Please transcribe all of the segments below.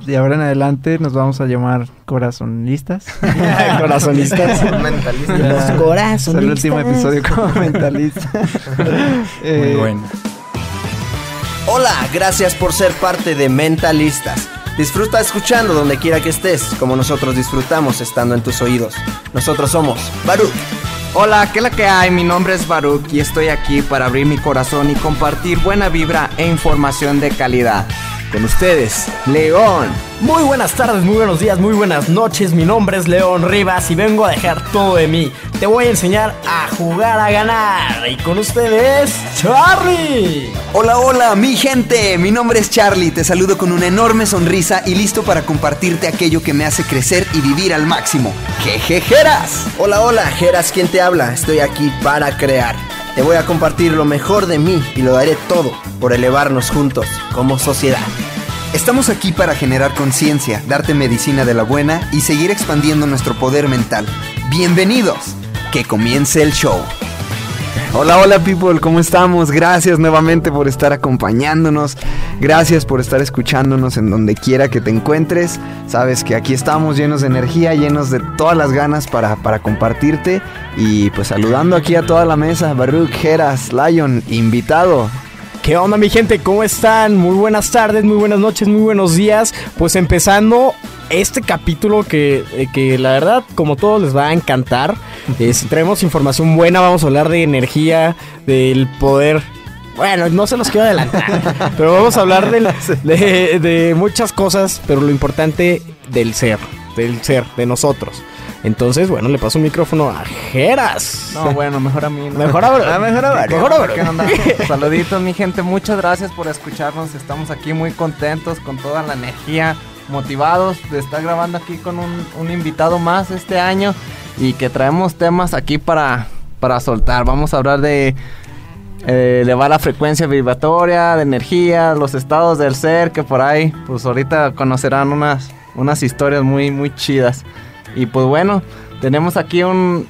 De ahora en adelante nos vamos a llamar corazonistas. corazonistas. Mentalistas. Los corazonistas. Es el último episodio como mentalista. Eh, Muy bueno. Hola, gracias por ser parte de Mentalistas. Disfruta escuchando donde quiera que estés, como nosotros disfrutamos estando en tus oídos. Nosotros somos Baruch. Hola, ¿qué es la que hay? Mi nombre es Baruch y estoy aquí para abrir mi corazón y compartir buena vibra e información de calidad. Con ustedes, León. Muy buenas tardes, muy buenos días, muy buenas noches. Mi nombre es León Rivas y vengo a dejar todo de mí. Te voy a enseñar a jugar a ganar. Y con ustedes, Charlie. Hola, hola, mi gente. Mi nombre es Charlie. Te saludo con una enorme sonrisa y listo para compartirte aquello que me hace crecer y vivir al máximo. ¡Jejejeras! Hola, hola, Geras, ¿quién te habla? Estoy aquí para crear. Te voy a compartir lo mejor de mí y lo daré todo por elevarnos juntos como sociedad. Estamos aquí para generar conciencia, darte medicina de la buena y seguir expandiendo nuestro poder mental. Bienvenidos. Que comience el show. Hola, hola people, ¿cómo estamos? Gracias nuevamente por estar acompañándonos. Gracias por estar escuchándonos en donde quiera que te encuentres. Sabes que aquí estamos llenos de energía, llenos de todas las ganas para, para compartirte. Y pues saludando aquí a toda la mesa, Baruch, Geras, Lion, invitado. ¿Qué onda mi gente? ¿Cómo están? Muy buenas tardes, muy buenas noches, muy buenos días. Pues empezando este capítulo que, eh, que la verdad como todos les va a encantar. Es- traemos información buena, vamos a hablar de energía, del poder. Bueno, no se los quiero adelantar, pero vamos a hablar del- de, de muchas cosas, pero lo importante del ser, del ser, de nosotros. Entonces, bueno, le paso un micrófono a Jeras. No, bueno, mejor a mí. ¿no? Mejor a- Ah, mejor a Baruch. mejor a Baruch. ¿Qué onda? Saluditos, mi gente. Muchas gracias por escucharnos. Estamos aquí muy contentos con toda la energía, motivados de estar grabando aquí con un, un invitado más este año y que traemos temas aquí para, para soltar. Vamos a hablar de eh, elevar la frecuencia vibratoria, de energía, los estados del ser, que por ahí, pues ahorita conocerán unas, unas historias muy, muy chidas. Y pues bueno, tenemos aquí un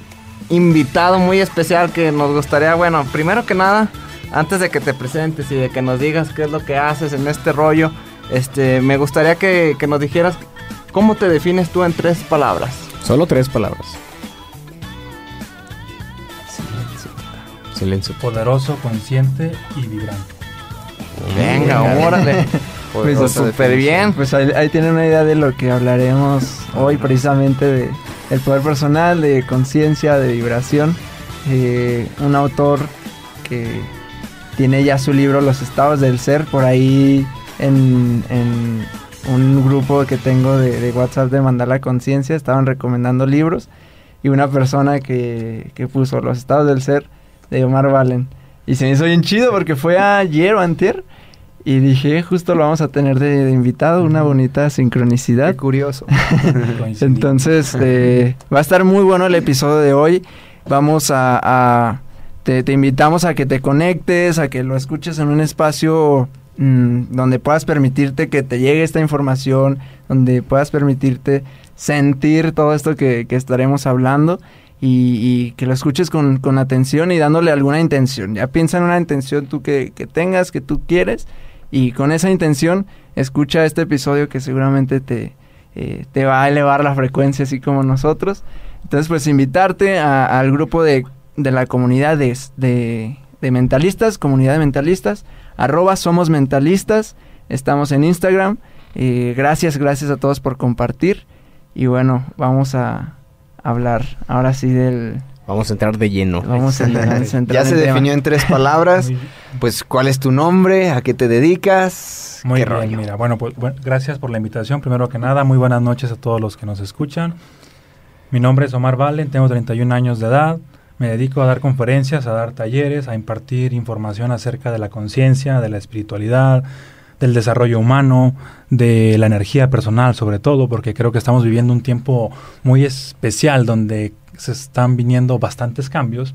invitado muy especial que nos gustaría, bueno, primero que nada, antes de que te presentes y de que nos digas qué es lo que haces en este rollo, este, me gustaría que, que nos dijeras cómo te defines tú en tres palabras. Solo tres palabras. Silencio. Poderoso, consciente y vibrante. Venga, órale. Pues Pues, súper bien. Pues ahí, ahí tienen una idea de lo que hablaremos hoy precisamente de el poder personal, de conciencia, de vibración. Eh, un autor que tiene ya su libro Los estados del ser por ahí en, un grupo que tengo de, de WhatsApp de Mandala Conciencia. Estaban recomendando libros y una persona que, que puso Los estados del ser de Omar Valen. Y se me hizo bien chido porque fue ayer o antier. Y dije, justo lo vamos a tener de, de invitado, una bonita sincronicidad. Qué curioso. Entonces, eh, va a estar muy bueno el episodio de hoy. Vamos a... a- te, te invitamos a que te conectes, a que lo escuches en un espacio mm, donde puedas permitirte que te llegue esta información, donde puedas permitirte sentir todo esto que, que estaremos hablando y, y que lo escuches con, con atención y dándole alguna intención. Ya piensa en una intención tú que, que tengas, que tú quieres y con esa intención escucha este episodio que seguramente te, eh, te va a elevar la frecuencia así como nosotros. Entonces, pues invitarte a- al grupo de, de la comunidad de, de, mentalistas, comunidad de mentalistas, arroba somos mentalistas, estamos en Instagram. Eh, gracias, gracias a todos por compartir. Y bueno, vamos a hablar ahora sí del... Vamos a entrar de lleno. Vamos a, vamos a entrar Ya en se tema. definió en tres palabras. Pues, ¿cuál es tu nombre? ¿A qué te dedicas? muy ¿Qué bien, rollo? mira. Bueno, pues bu- gracias por la invitación. Primero que nada, muy buenas noches a todos los que nos escuchan. Mi nombre es Omar Valen, tengo 31 años de edad. Me dedico a dar conferencias, a dar talleres, a impartir información acerca de la conciencia, de la espiritualidad, del desarrollo humano, de la energía personal sobre todo, porque creo que estamos viviendo un tiempo muy especial donde se están viniendo bastantes cambios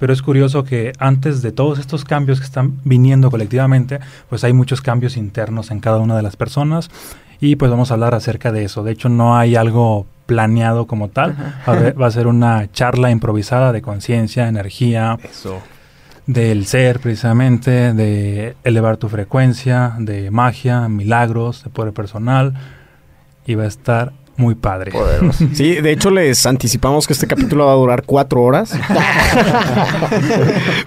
pero es curioso que antes de todos estos cambios que están viniendo colectivamente, pues hay muchos cambios internos en cada una de las personas y pues vamos a hablar acerca de eso. De hecho, no hay algo planeado como tal. Va a, ser una charla improvisada de conciencia, energía. Del ser, precisamente, de elevar tu frecuencia, de magia, milagros, de poder personal. Y va a estar muy padre. Sí, de hecho les anticipamos que este capítulo va a durar cuatro horas.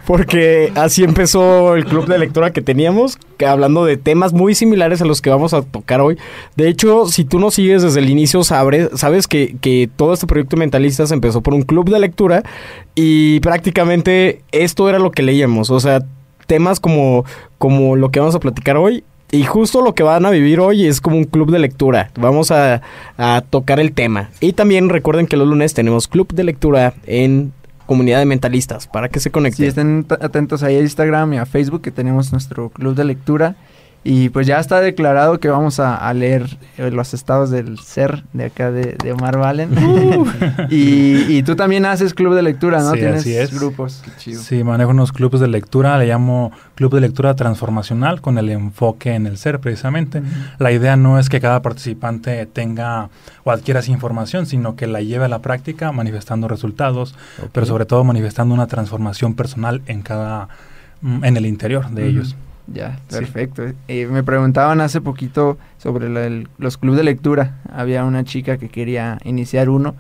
Porque así empezó el club de lectura que teníamos, hablando de temas muy similares a los que vamos a tocar hoy. De hecho, si tú nos sigues desde el inicio, sabes, sabes que, que todo este proyecto Mentalistas empezó por un club de lectura y prácticamente esto era lo que leíamos. O sea, temas como, como lo que vamos a platicar hoy y justo lo que van a vivir hoy es como un club de lectura. Vamos a, tocar el tema. Y también recuerden que los lunes tenemos club de lectura en comunidad de mentalistas para que se conecten. Sí, estén atentos ahí a Instagram y a Facebook que tenemos nuestro club de lectura. Y pues ya está declarado que vamos a, leer eh, los estados del ser de acá de, de Omar Valen. Uh. y, tú también haces club de lectura, ¿no? Sí, Tienes así es. grupos. Sí, manejo unos clubes de lectura, le llamo club de lectura transformacional con el enfoque en el ser precisamente. La idea no es que cada participante tenga o adquiera esa información, sino que la lleve a la práctica manifestando resultados, pero sobre todo manifestando una transformación personal en cada mm, en el interior de ellos. Ya, perfecto. Eh, me preguntaban hace poquito sobre los clubes de lectura. Había una chica que quería iniciar uno.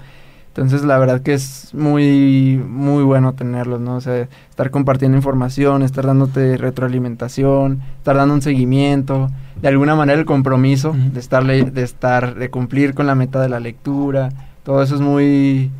Entonces, la verdad que es muy, muy bueno tenerlos, ¿no? O sea, estar compartiendo información, estar dándote retroalimentación, estar dando un seguimiento, de alguna manera el compromiso de estar, de estar, de cumplir con la meta de la lectura. Todo eso es muy,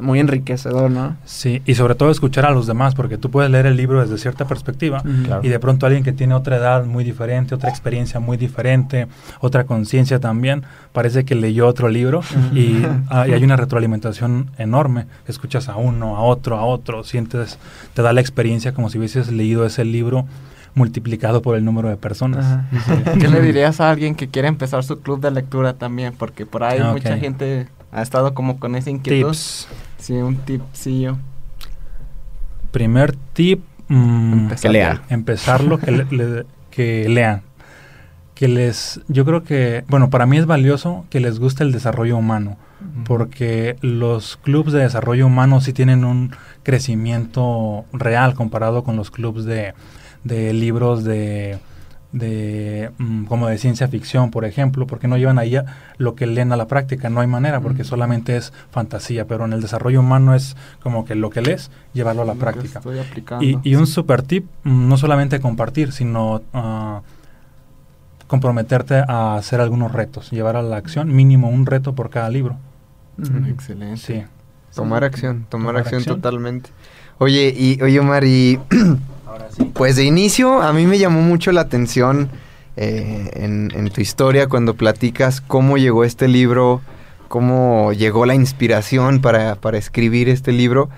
muy enriquecedor, ¿no? Sí, y sobre todo escuchar a los demás, porque tú puedes leer el libro desde cierta perspectiva y de pronto alguien que tiene otra edad muy diferente, otra experiencia muy diferente, otra conciencia también, parece que leyó otro libro y, hay una retroalimentación enorme. Escuchas a uno, a otro, a otro, sientes, te da la experiencia como si hubieses leído ese libro multiplicado por el número de personas. ¿Qué le dirías a alguien que quiere empezar su club de lectura también? Porque por ahí mucha gente ha estado como con esa inquietud. Tips. Sí, un tip, sí, yo. Primer tip, mm, que lean. Empezarlo, que, que lean. Que les, yo creo que, bueno, para mí es valioso que les guste el desarrollo humano, porque los clubes de desarrollo humano sí tienen un crecimiento real comparado con los clubes de, de libros de de mm, como de ciencia ficción, por ejemplo, porque no llevan ahí lo que leen a la práctica, no hay manera, porque solamente es fantasía, pero en el desarrollo humano es como que lo que lees, llevarlo a la práctica. Y, y, un super tip, mm, no solamente compartir, sino uh, comprometerte a hacer algunos retos, llevar a la acción mínimo un reto por cada libro. Excelente. Sí. Tomar acción, tomar, acción, totalmente. Oye, y oye Omar, y Pues de inicio a mí me llamó mucho la atención eh, en, tu historia cuando platicas cómo llegó este libro, cómo llegó la inspiración para, escribir este libro.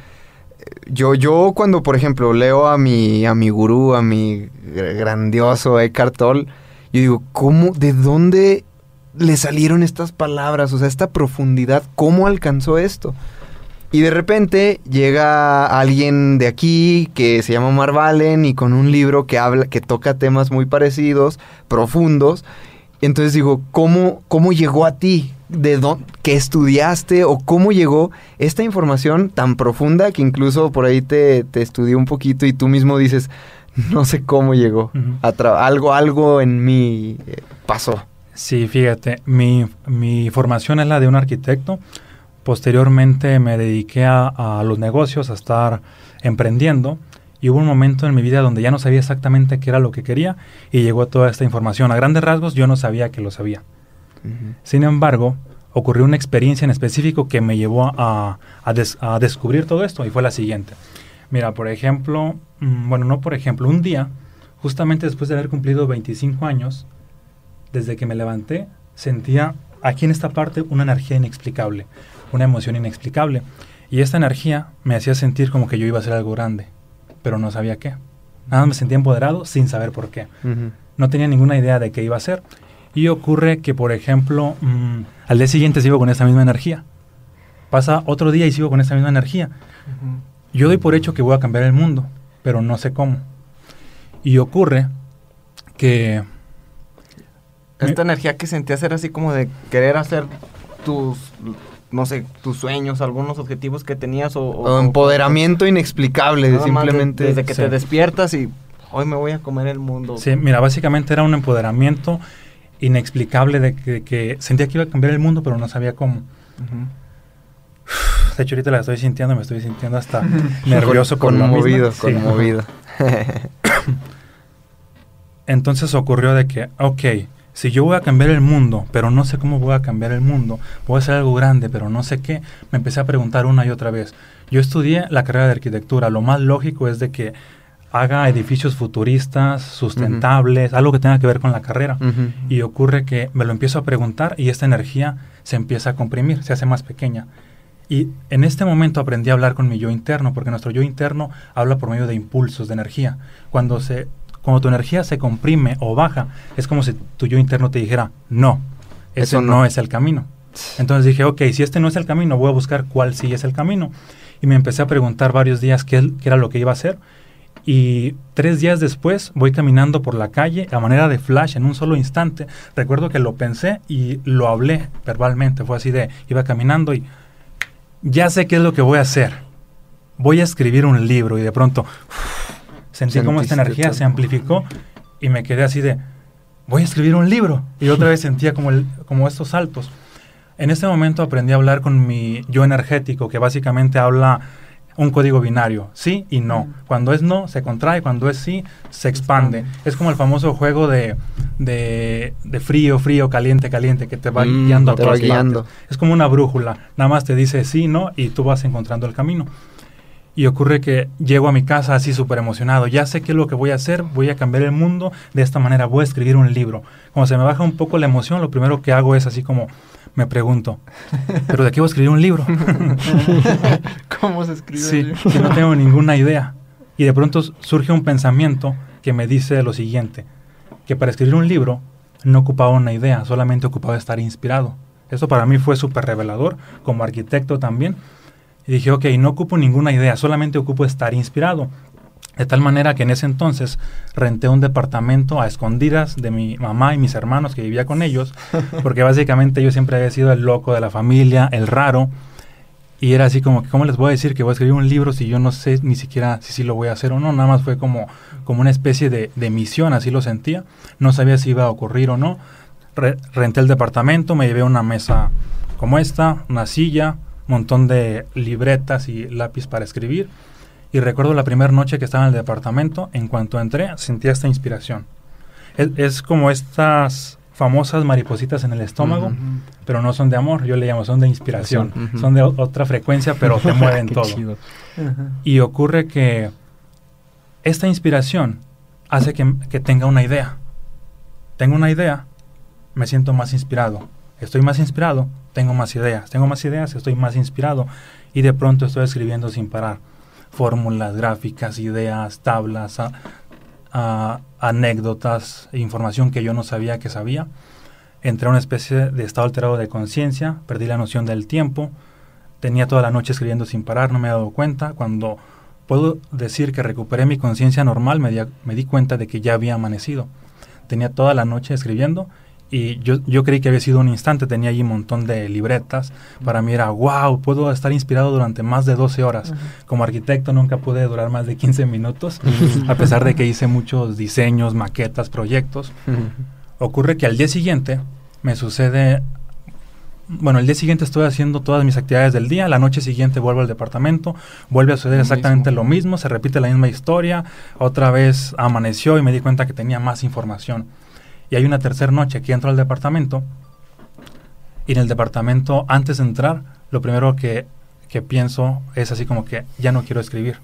Yo, yo cuando, por ejemplo, leo a mi, a mi gurú, a mi grandioso Eckhart Tolle, yo digo, ¿cómo, de dónde le salieron estas palabras? O sea, esta profundidad, ¿cómo alcanzó esto? Y de repente llega alguien de aquí que se llama Marvalen y con un libro que habla, que toca temas muy parecidos, profundos. Entonces digo, ¿cómo, cómo llegó a ti? ¿De dónde, qué estudiaste o cómo llegó esta información tan profunda que incluso por ahí te, te estudié un poquito y tú mismo dices, no sé cómo llegó. algo, algo en mí eh, pasó. Sí, fíjate, mi, mi formación es la de un arquitecto. Posteriormente me dediqué a, los negocios, a estar emprendiendo y hubo un momento en mi vida donde ya no sabía exactamente qué era lo que quería y llegó toda esta información. A grandes rasgos yo no sabía que lo sabía. Sin embargo, ocurrió una experiencia en específico que me llevó a, a, descubrir todo esto y fue la siguiente. Mira, por ejemplo, mm, bueno, no por ejemplo, un día, justamente después de haber cumplido 25 años, desde que me levanté, sentía aquí en esta parte una energía inexplicable una emoción inexplicable. Y esta energía me hacía sentir como que yo iba a ser algo grande, pero no sabía qué. Nada más me sentía empoderado sin saber por qué. No tenía ninguna idea de qué iba a ser. Y ocurre que, por ejemplo, mm, al día siguiente sigo con esta misma energía. Pasa otro día y sigo con esta misma energía. Yo doy por hecho que voy a cambiar el mundo, pero no sé cómo. Y ocurre que Esta energía que sentías era así como de querer hacer tus, no sé, tus sueños, algunos objetivos que tenías o... O empoderamiento inexplicable, de- simplemente. desde que te despiertas y hoy me voy a comer el mundo. Sí, mira, básicamente era un empoderamiento inexplicable de que, que sentía que iba a cambiar el mundo, pero no sabía cómo. De hecho, ahorita la estoy sintiendo, me estoy sintiendo hasta nervioso Con- conmovido, Sí. conmovido. Entonces ocurrió de que, ok, si yo voy a cambiar el mundo, pero no sé cómo voy a cambiar el mundo, voy a hacer algo grande, pero no sé qué, me empecé a preguntar una y otra vez. Yo estudié la carrera de arquitectura, lo más lógico es de que haga edificios futuristas, sustentables, algo que tenga que ver con la carrera. Y ocurre que me lo empiezo a preguntar y esta energía se empieza a comprimir, se hace más pequeña. Y en este momento aprendí a hablar con mi yo interno, porque nuestro yo interno habla por medio de impulsos de energía. Cuando, se, cuando tu energía se comprime o baja, es como si tu yo interno te dijera, no, ese Eso no. no. es el camino. Entonces dije, ok, si este no es el camino, voy a buscar cuál sí es el camino. Y me empecé a preguntar varios días qué, qué era lo que iba a hacer. Y tres días después voy caminando por la calle a manera de flash en un solo instante. Recuerdo que lo pensé y lo hablé verbalmente. Fue así de, iba caminando y ya sé qué es lo que voy a hacer. Voy a escribir un libro y de pronto sentí como esta energía se amplificó y me quedé así de, voy a escribir un libro. Y otra vez sentía como, el, como estos saltos. En este momento aprendí a hablar con mi yo energético, que básicamente habla un código binario, sí y no. Cuando es no, se contrae, cuando es sí, se expande. Es como el famoso juego de, de, de frío, frío, caliente, caliente, que te va Mm, guiando a todas. Es como una brújula, nada más te dice sí, no, y tú vas encontrando el camino. Y ocurre que llego a mi casa así súper emocionado. Ya sé qué es lo que voy a hacer. Voy a cambiar el mundo de esta manera. Voy a escribir un libro. Cuando se me baja un poco la emoción, lo primero que hago es así como me pregunto, ¿pero de qué voy a escribir un libro? ¿Cómo se escribe? sí, que no tengo ninguna idea. Y de pronto surge un pensamiento que me dice lo siguiente, que para escribir un libro no ocupaba una idea, solamente ocupaba estar inspirado. Eso para mí fue súper revelador, como arquitecto también. Y dije, ok, no ocupo ninguna idea, solamente ocupo estar inspirado. De tal manera que en ese entonces renté un departamento a escondidas de mi mamá y mis hermanos que vivía con ellos, porque básicamente yo siempre había sido el loco de la familia, el raro, y era así como que, ¿cómo les voy a decir que voy a escribir un libro si yo no sé ni siquiera si sí lo voy a hacer o no? Nada más fue como, como una especie de, de misión, así lo sentía. No sabía si iba a ocurrir o no. Re- renté el departamento, me llevé una mesa como esta, una silla, montón de libretas y lápiz para escribir. Y recuerdo la primera noche que estaba en el departamento, en cuanto entré, sentía esta inspiración. Es, es como estas famosas maripositas en el estómago, pero no son de amor, yo le llamo, son de inspiración. Son de otra frecuencia, pero te mueven todo. chido. Y ocurre que esta inspiración hace que, que tenga una idea. Tengo una idea, me siento más inspirado. Estoy más inspirado, tengo más ideas. Tengo más ideas, estoy más inspirado. Y de pronto estoy escribiendo sin parar. Fórmulas, gráficas, ideas, tablas, anécdotas, información que yo no sabía que sabía. Entré a una especie de estado alterado de conciencia, perdí la noción del tiempo, tenía toda la noche escribiendo sin parar, no me he dado cuenta. Cuando puedo decir que recuperé mi conciencia normal, me, di- me di cuenta de que ya había amanecido. Tenía toda la noche escribiendo y yo, yo creí que había sido un instante, tenía allí un montón de libretas. Para mí era, wow, puedo estar inspirado durante más de 12 horas. Como arquitecto nunca pude durar más de 15 minutos, a pesar de que hice muchos diseños, maquetas, proyectos. Ocurre que al día siguiente me sucede, bueno, el día siguiente estoy haciendo todas mis actividades del día, la noche siguiente vuelvo al departamento, vuelve a suceder Lo exactamente mismo. lo mismo, se repite la misma historia, otra vez amaneció y me di cuenta que tenía más información. Y hay una tercera noche que entro al departamento y en el departamento, antes de entrar, lo primero que, que pienso es así como que ya no quiero escribir.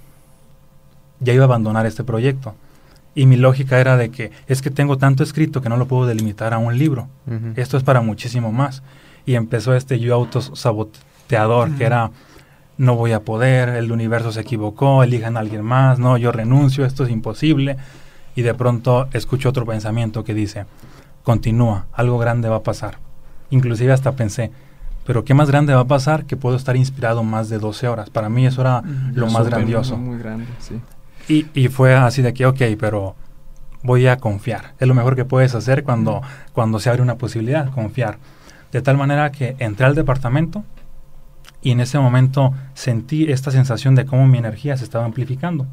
Ya iba a abandonar este proyecto. Y mi lógica era de que es que tengo tanto escrito que no lo puedo delimitar a un libro. Esto es para muchísimo más. Y empezó este yo autosaboteador, que era, no voy a poder, el universo se equivocó, elijan a alguien más, no, yo renuncio, esto es imposible. Y de pronto escucho otro pensamiento que dice, continúa, algo grande va a pasar. Inclusive hasta pensé, pero ¿qué más grande va a pasar que puedo estar inspirado más de 12 horas? Para mí eso era lo más grandioso. Muy grande, sí. Y, y, fue así de que, ok, pero voy a confiar. Es lo mejor que puedes hacer cuando, cuando se abre una posibilidad, confiar. De tal manera que entré al departamento y en ese momento sentí esta sensación de cómo mi energía se estaba amplificando.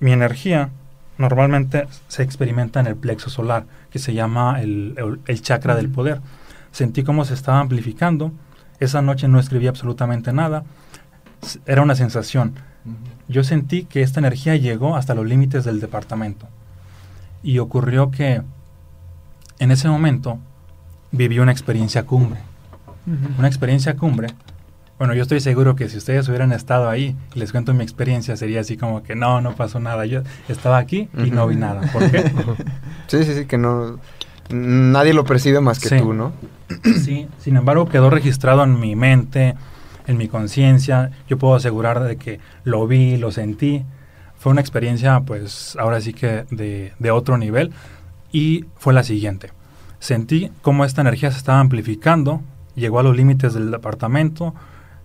Mi energía normalmente se experimenta en el plexo solar, que se llama el, el, chakra del poder. Sentí cómo se estaba amplificando. Esa noche no escribí absolutamente nada. Era una sensación. Yo sentí que esta energía llegó hasta los límites del departamento. Y ocurrió que en ese momento viví una experiencia cumbre. Una experiencia cumbre bueno, yo estoy seguro que si ustedes hubieran estado ahí les cuento mi experiencia, sería así como que no, no pasó nada. Yo estaba aquí y no vi nada. ¿Por qué? sí, sí, sí, que no. Nadie lo percibe más que tú, ¿no? sí, sin embargo, quedó registrado en mi mente, en mi conciencia. Yo puedo asegurar de que lo vi, lo sentí. Fue una experiencia, pues, ahora sí que de, de otro nivel. Y fue la siguiente. Sentí cómo esta energía se estaba amplificando, llegó a los límites del departamento,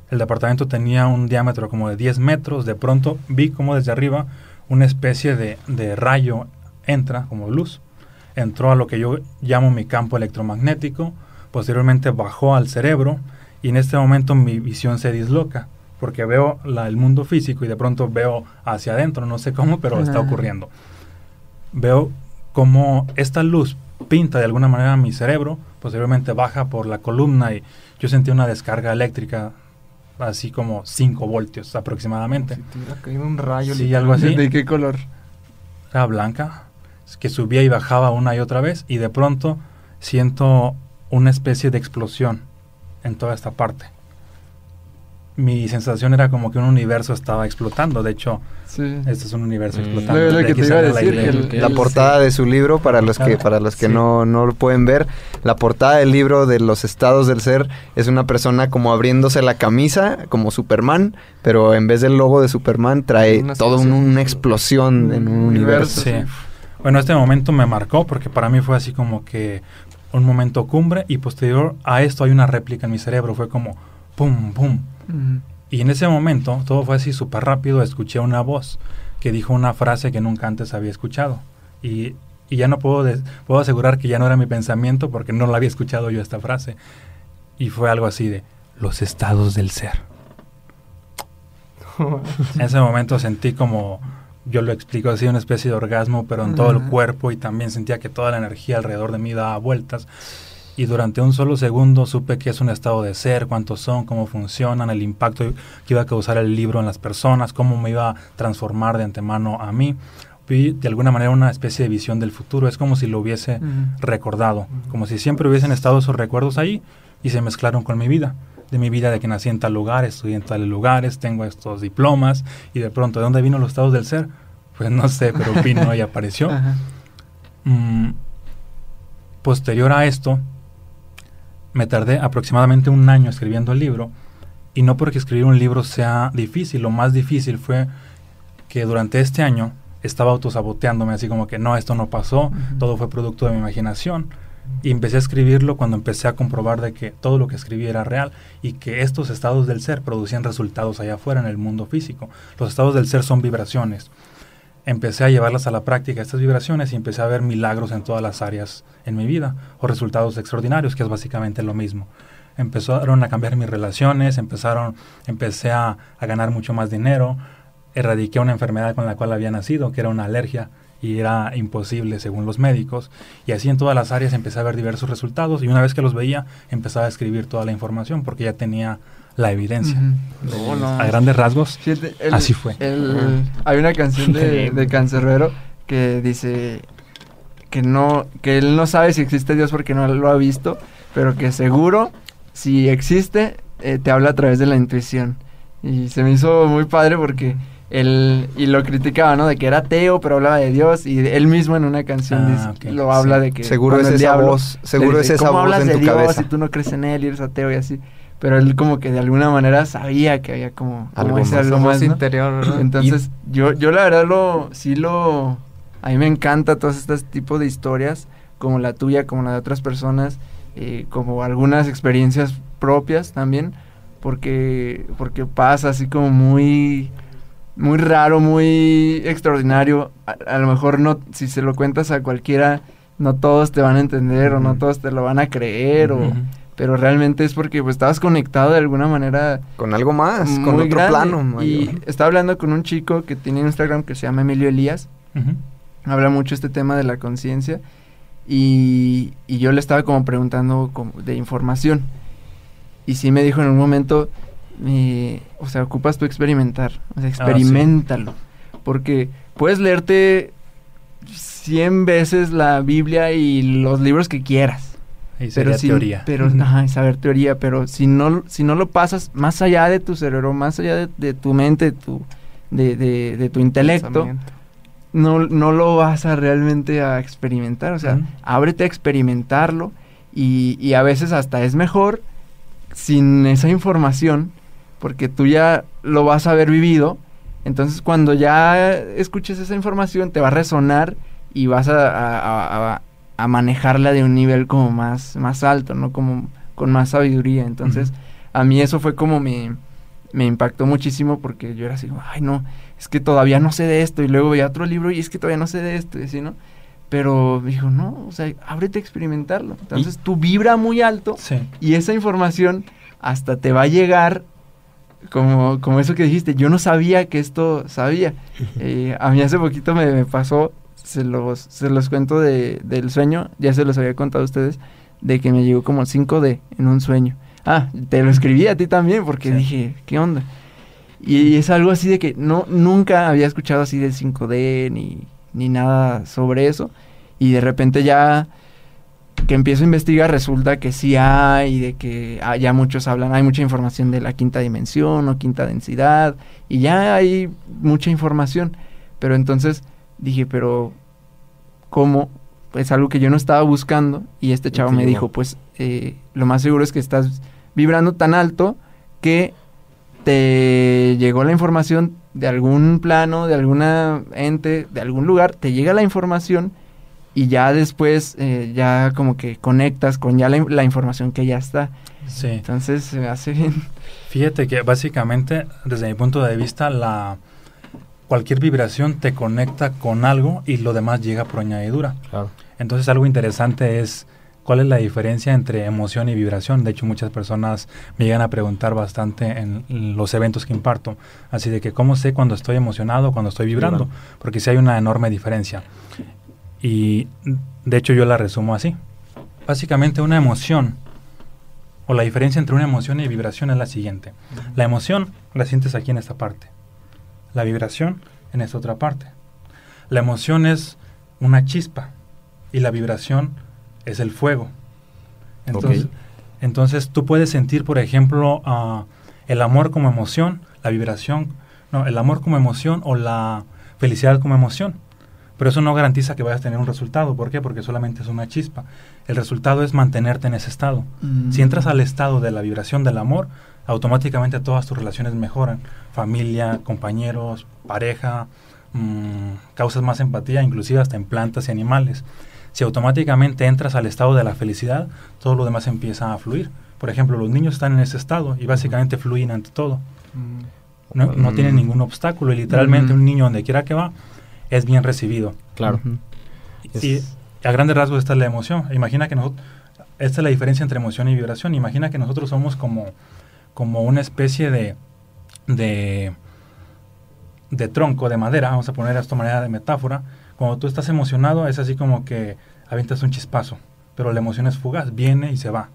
el departamento tenía un diámetro como de 10 metros. De pronto vi como desde arriba una especie de, de rayo entra como luz. Entró a lo que yo llamo mi campo electromagnético. Posteriormente bajó al cerebro y en este momento mi visión se disloca porque veo la, el mundo físico y de pronto veo hacia adentro, no sé cómo, pero está ocurriendo. Veo como esta luz pinta de alguna manera mi cerebro, posteriormente baja por la columna y yo sentí una descarga eléctrica así como 5 voltios aproximadamente. Si te hubiera caído un rayo. Sí, algo así. ¿De qué color? Era blanca, que subía y bajaba una y otra vez y de pronto siento una especie de explosión en toda esta parte mi sensación era como que un universo estaba explotando. De hecho, este es un universo explotando. la, portada de su libro, para los que, para los que no, no lo pueden ver, la portada del libro de los estados del ser es una persona como abriéndose la camisa, como Superman, pero en vez del logo de Superman trae toda una explosión en un universo. Sí. Bueno, este momento me marcó porque para mí fue así como que un momento cumbre y posterior a esto hay una réplica en mi cerebro. Fue como pum, pum y en ese momento, todo fue así súper rápido, escuché una voz que dijo una frase que nunca antes había escuchado. Y, ya no puedo, puedo asegurar que ya no era mi pensamiento porque no la había escuchado yo esta frase. Y fue algo así de los estados del ser. en ese momento sentí como, yo lo explico así, una especie de orgasmo, pero en todo el cuerpo y también sentía que toda la energía alrededor de mí daba vueltas y durante un solo segundo supe que es un estado de ser, cuántos son, cómo funcionan, el impacto que iba a causar el libro en las personas, cómo me iba a transformar de antemano a mí. Vi de alguna manera una especie de visión del futuro, es como si lo hubiese recordado, como si siempre hubiesen estado esos recuerdos ahí y se mezclaron con mi vida de mi vida, de que nací en tal lugar, estudié en tales lugares, tengo estos diplomas, y de pronto, ¿de dónde vino los estados del ser? Pues no sé, pero vino y apareció. Mm, posterior a esto, me tardé aproximadamente un año escribiendo el libro y no porque escribir un libro sea difícil, lo más difícil fue que durante este año estaba autosaboteándome así como que no, esto no pasó, todo fue producto de mi imaginación. Y empecé a escribirlo cuando empecé a comprobar de que todo lo que escribí era real y que estos estados del ser producían resultados allá afuera en el mundo físico. Los estados del ser son vibraciones empecé a llevarlas a la práctica, estas vibraciones, y empecé a ver milagros en todas las áreas en mi vida, o resultados extraordinarios, que es básicamente lo mismo. Empezaron a cambiar mis relaciones, empezaron, empecé a, ganar mucho más dinero, erradiqué una enfermedad con la cual había nacido, que era una alergia, y era imposible según los médicos. Y así en todas las áreas empecé a ver diversos resultados y una vez que los veía empezaba a escribir toda la información porque ya tenía la evidencia. A grandes rasgos, así fue. hay una canción de, de Cancerbero que dice que no que él no sabe si existe Dios porque no lo ha visto, pero que seguro si existe eh, te habla a través de la intuición. Y se me hizo muy padre porque él y lo criticaba, ¿no? De que era ateo, pero hablaba de Dios y él mismo en una canción ah, lo habla de que seguro es esa voz, seguro es esa voz hablas en de tu Dios cabeza. Si tú no crees en él y eres ateo y así. Pero él como que de alguna manera sabía que había como, como Algo ese más. algo más, ¿no? interior, ¿verdad? Entonces, yo, yo la verdad lo, sí lo, a mí me encanta todos estos tipos de historias, como la tuya, como la de otras personas, eh, como algunas experiencias propias también, porque, porque pasa así como muy, muy raro, muy extraordinario. A, a lo mejor no, si se lo cuentas a cualquiera, no todos te van a entender o no todos te lo van a creer, o. pero realmente es porque pues, estabas conectado de alguna manera Con algo más, con otro grande. plano. Y estaba hablando con un chico que tiene Instagram que se llama Emilio Elías. Habla mucho este tema de la conciencia. Y, y yo le estaba como preguntando como de información. Y sí me dijo en un momento, eh, o sea, ocupas tú experimentar. O sea, sí. experimentalo. Porque puedes leerte 100 veces la Biblia y los libros que quieras Y sería si- teoría. Pero, ajá, saber teoría, pero si no, si no lo pasas más allá de tu cerebro, más allá de, de tu mente, de tu, de, de- de tu intelecto, no, no lo vas a realmente a experimentar. O sea, ábrete a experimentarlo y, y a veces hasta es mejor sin esa información, porque tú ya lo vas a haber vivido. Entonces, cuando ya escuches esa información, te va a resonar y vas a, a- a- a- manejarla de un nivel como más, más alto, ¿no? Como con más sabiduría. Entonces, a mí eso fue como me, me impactó muchísimo porque yo era así, ay, no, es que todavía no sé de esto. Y luego veía otro libro y es que todavía no sé de esto, y así, ¿no? Pero dijo, no, o sea, ábrete a experimentarlo. Entonces, tú vibra muy alto Sí. y esa información hasta te va a llegar como, como eso que dijiste. Yo no sabía que esto sabía. Eh, a mí hace poquito me, me pasó, se los, se los cuento de, del sueño, ya se los había contado a ustedes, de que me llegó como 5D en un sueño. Ah, te lo escribí a ti también porque Sí. dije, ¿qué onda? Y es algo así de que no, nunca había escuchado así del 5D ni, ni nada sobre eso. Y de repente ya que empiezo a investigar resulta que sí hay, y de que ah, ya muchos hablan, hay mucha información de la quinta dimensión o quinta densidad, y ya hay mucha información. Pero entonces dije, pero ¿cómo? Es algo que yo no estaba buscando y este chavo me dijo, pues eh, lo más seguro es que estás vibrando tan alto que te llegó la información de algún plano, de alguna ente, de algún lugar, te llega la información y ya después eh, ya como que conectas con ya la, la información que ya está. Sí. Entonces se me hace bien. Fíjate que básicamente, desde mi punto de vista, la cualquier vibración te conecta con algo y lo demás llega por añadidura. Claro. Entonces algo interesante es cuál es la diferencia entre emoción y vibración. De hecho, muchas personas me llegan a preguntar bastante en, los eventos que imparto. Así de que, ¿cómo sé cuando estoy emocionado o cuando estoy vibrando? Vibrando. Porque sí hay una enorme diferencia. Y de hecho yo la resumo así. Básicamente una emoción o la diferencia entre una emoción y vibración es la siguiente. La emoción la sientes aquí en esta parte. La vibración en esta otra parte. La emoción es una chispa y la vibración es el fuego. Entonces, entonces tú puedes sentir, por ejemplo, ah, el amor como emoción, la vibración, no, el amor como emoción o la felicidad como emoción. Pero eso no garantiza que vayas a tener un resultado. ¿Por qué? Porque solamente es una chispa. El resultado es mantenerte en ese estado. Si entras al estado de la vibración del amor, automáticamente todas tus relaciones mejoran. Familia, compañeros, pareja, mm, causas más empatía, inclusive hasta en plantas y animales. Si automáticamente entras al estado de la felicidad, todo lo demás empieza a fluir. Por ejemplo, los niños están en ese estado y básicamente fluyen ante todo. No, no tienen Mm. ningún obstáculo y literalmente un niño donde quiera que va es bien recibido. Claro. Y a grandes rasgos esta es la emoción. Imagina que nosotros, esta es la diferencia entre emoción y vibración. Imagina que nosotros somos como, como una especie de, de, de tronco de madera, vamos a poner esto de manera de metáfora. Cuando tú estás emocionado es así como que avientas un chispazo, pero la emoción es fugaz, viene y se va.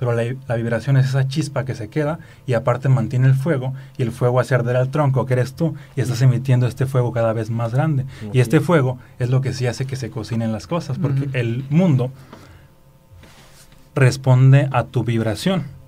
Pero la, la vibración es esa chispa que se queda y aparte mantiene el fuego y el fuego hace arder al tronco que eres tú y estás emitiendo este fuego cada vez más grande. Y este fuego es lo que sí hace que se cocinen las cosas porque el mundo responde a tu vibración,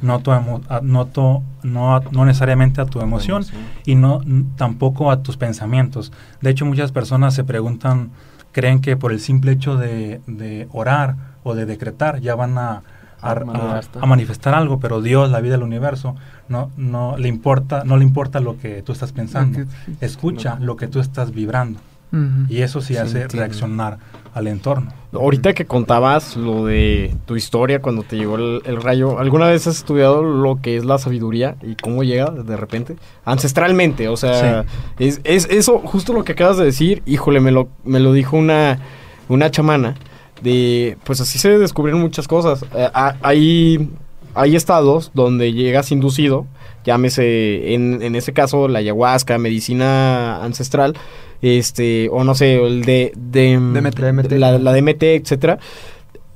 no, tu emo- a- no, tu- no, a- no necesariamente a tu emoción y no tampoco a tus pensamientos. De hecho, muchas personas se preguntan, creen que por el simple hecho de, de orar o de decretar ya van a, a, A manifestar. a manifestar algo, pero Dios, la vida del universo, no, no le importa, no le importa lo que tú estás pensando. Escucha lo que tú estás vibrando. Y eso sí, Sí, hace entiendo. reaccionar al entorno. Ahorita que contabas lo de tu historia cuando te llegó el, el rayo, ¿alguna vez has estudiado lo que es la sabiduría y cómo llega de repente? Ancestralmente, o sea, es, es eso, justo lo que acabas de decir, híjole, me lo, me lo dijo una, una chamana, de, pues así se descubrieron muchas cosas. Eh, ha- hay, hay estados donde llegas inducido, llámese, en, en ese caso, la ayahuasca, medicina ancestral, este, o no sé, el de, de DMT. La, la DMT, etcétera.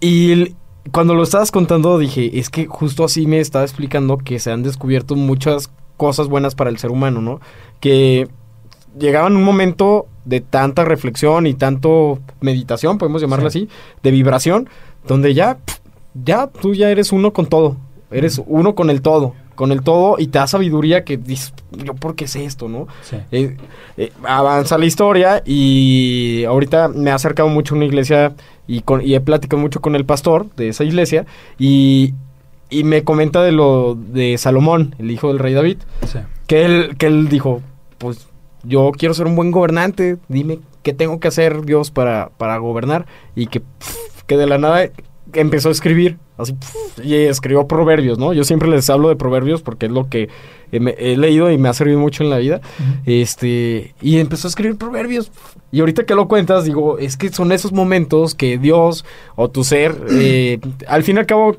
Y el- cuando lo estabas contando dije, es que justo así me estaba explicando que se han descubierto muchas cosas buenas para el ser humano, ¿no? Que llegaban un momento de tanta reflexión y tanto meditación, podemos llamarlo Sí. así, de vibración, donde ya, ya tú ya eres uno con todo, eres uno con el todo, con el todo y te da sabiduría que dices, yo por qué sé esto, ¿no? Sí. Eh, eh, avanza la historia y ahorita me he acercado mucho a una iglesia y, con, y he platicado mucho con el pastor de esa iglesia y, y me comenta de lo de Salomón, el hijo del rey David, Sí. que él, que él dijo, pues yo quiero ser un buen gobernante, dime qué tengo que hacer Dios para, para gobernar y que, que de la nada empezó a escribir, así, y escribió proverbios, ¿no? Yo siempre les hablo de proverbios porque es lo que he, he leído y me ha servido mucho en la vida. Este, y empezó a escribir proverbios. Y ahorita que lo cuentas, digo, es que son esos momentos que Dios o tu ser, eh, al fin y al cabo,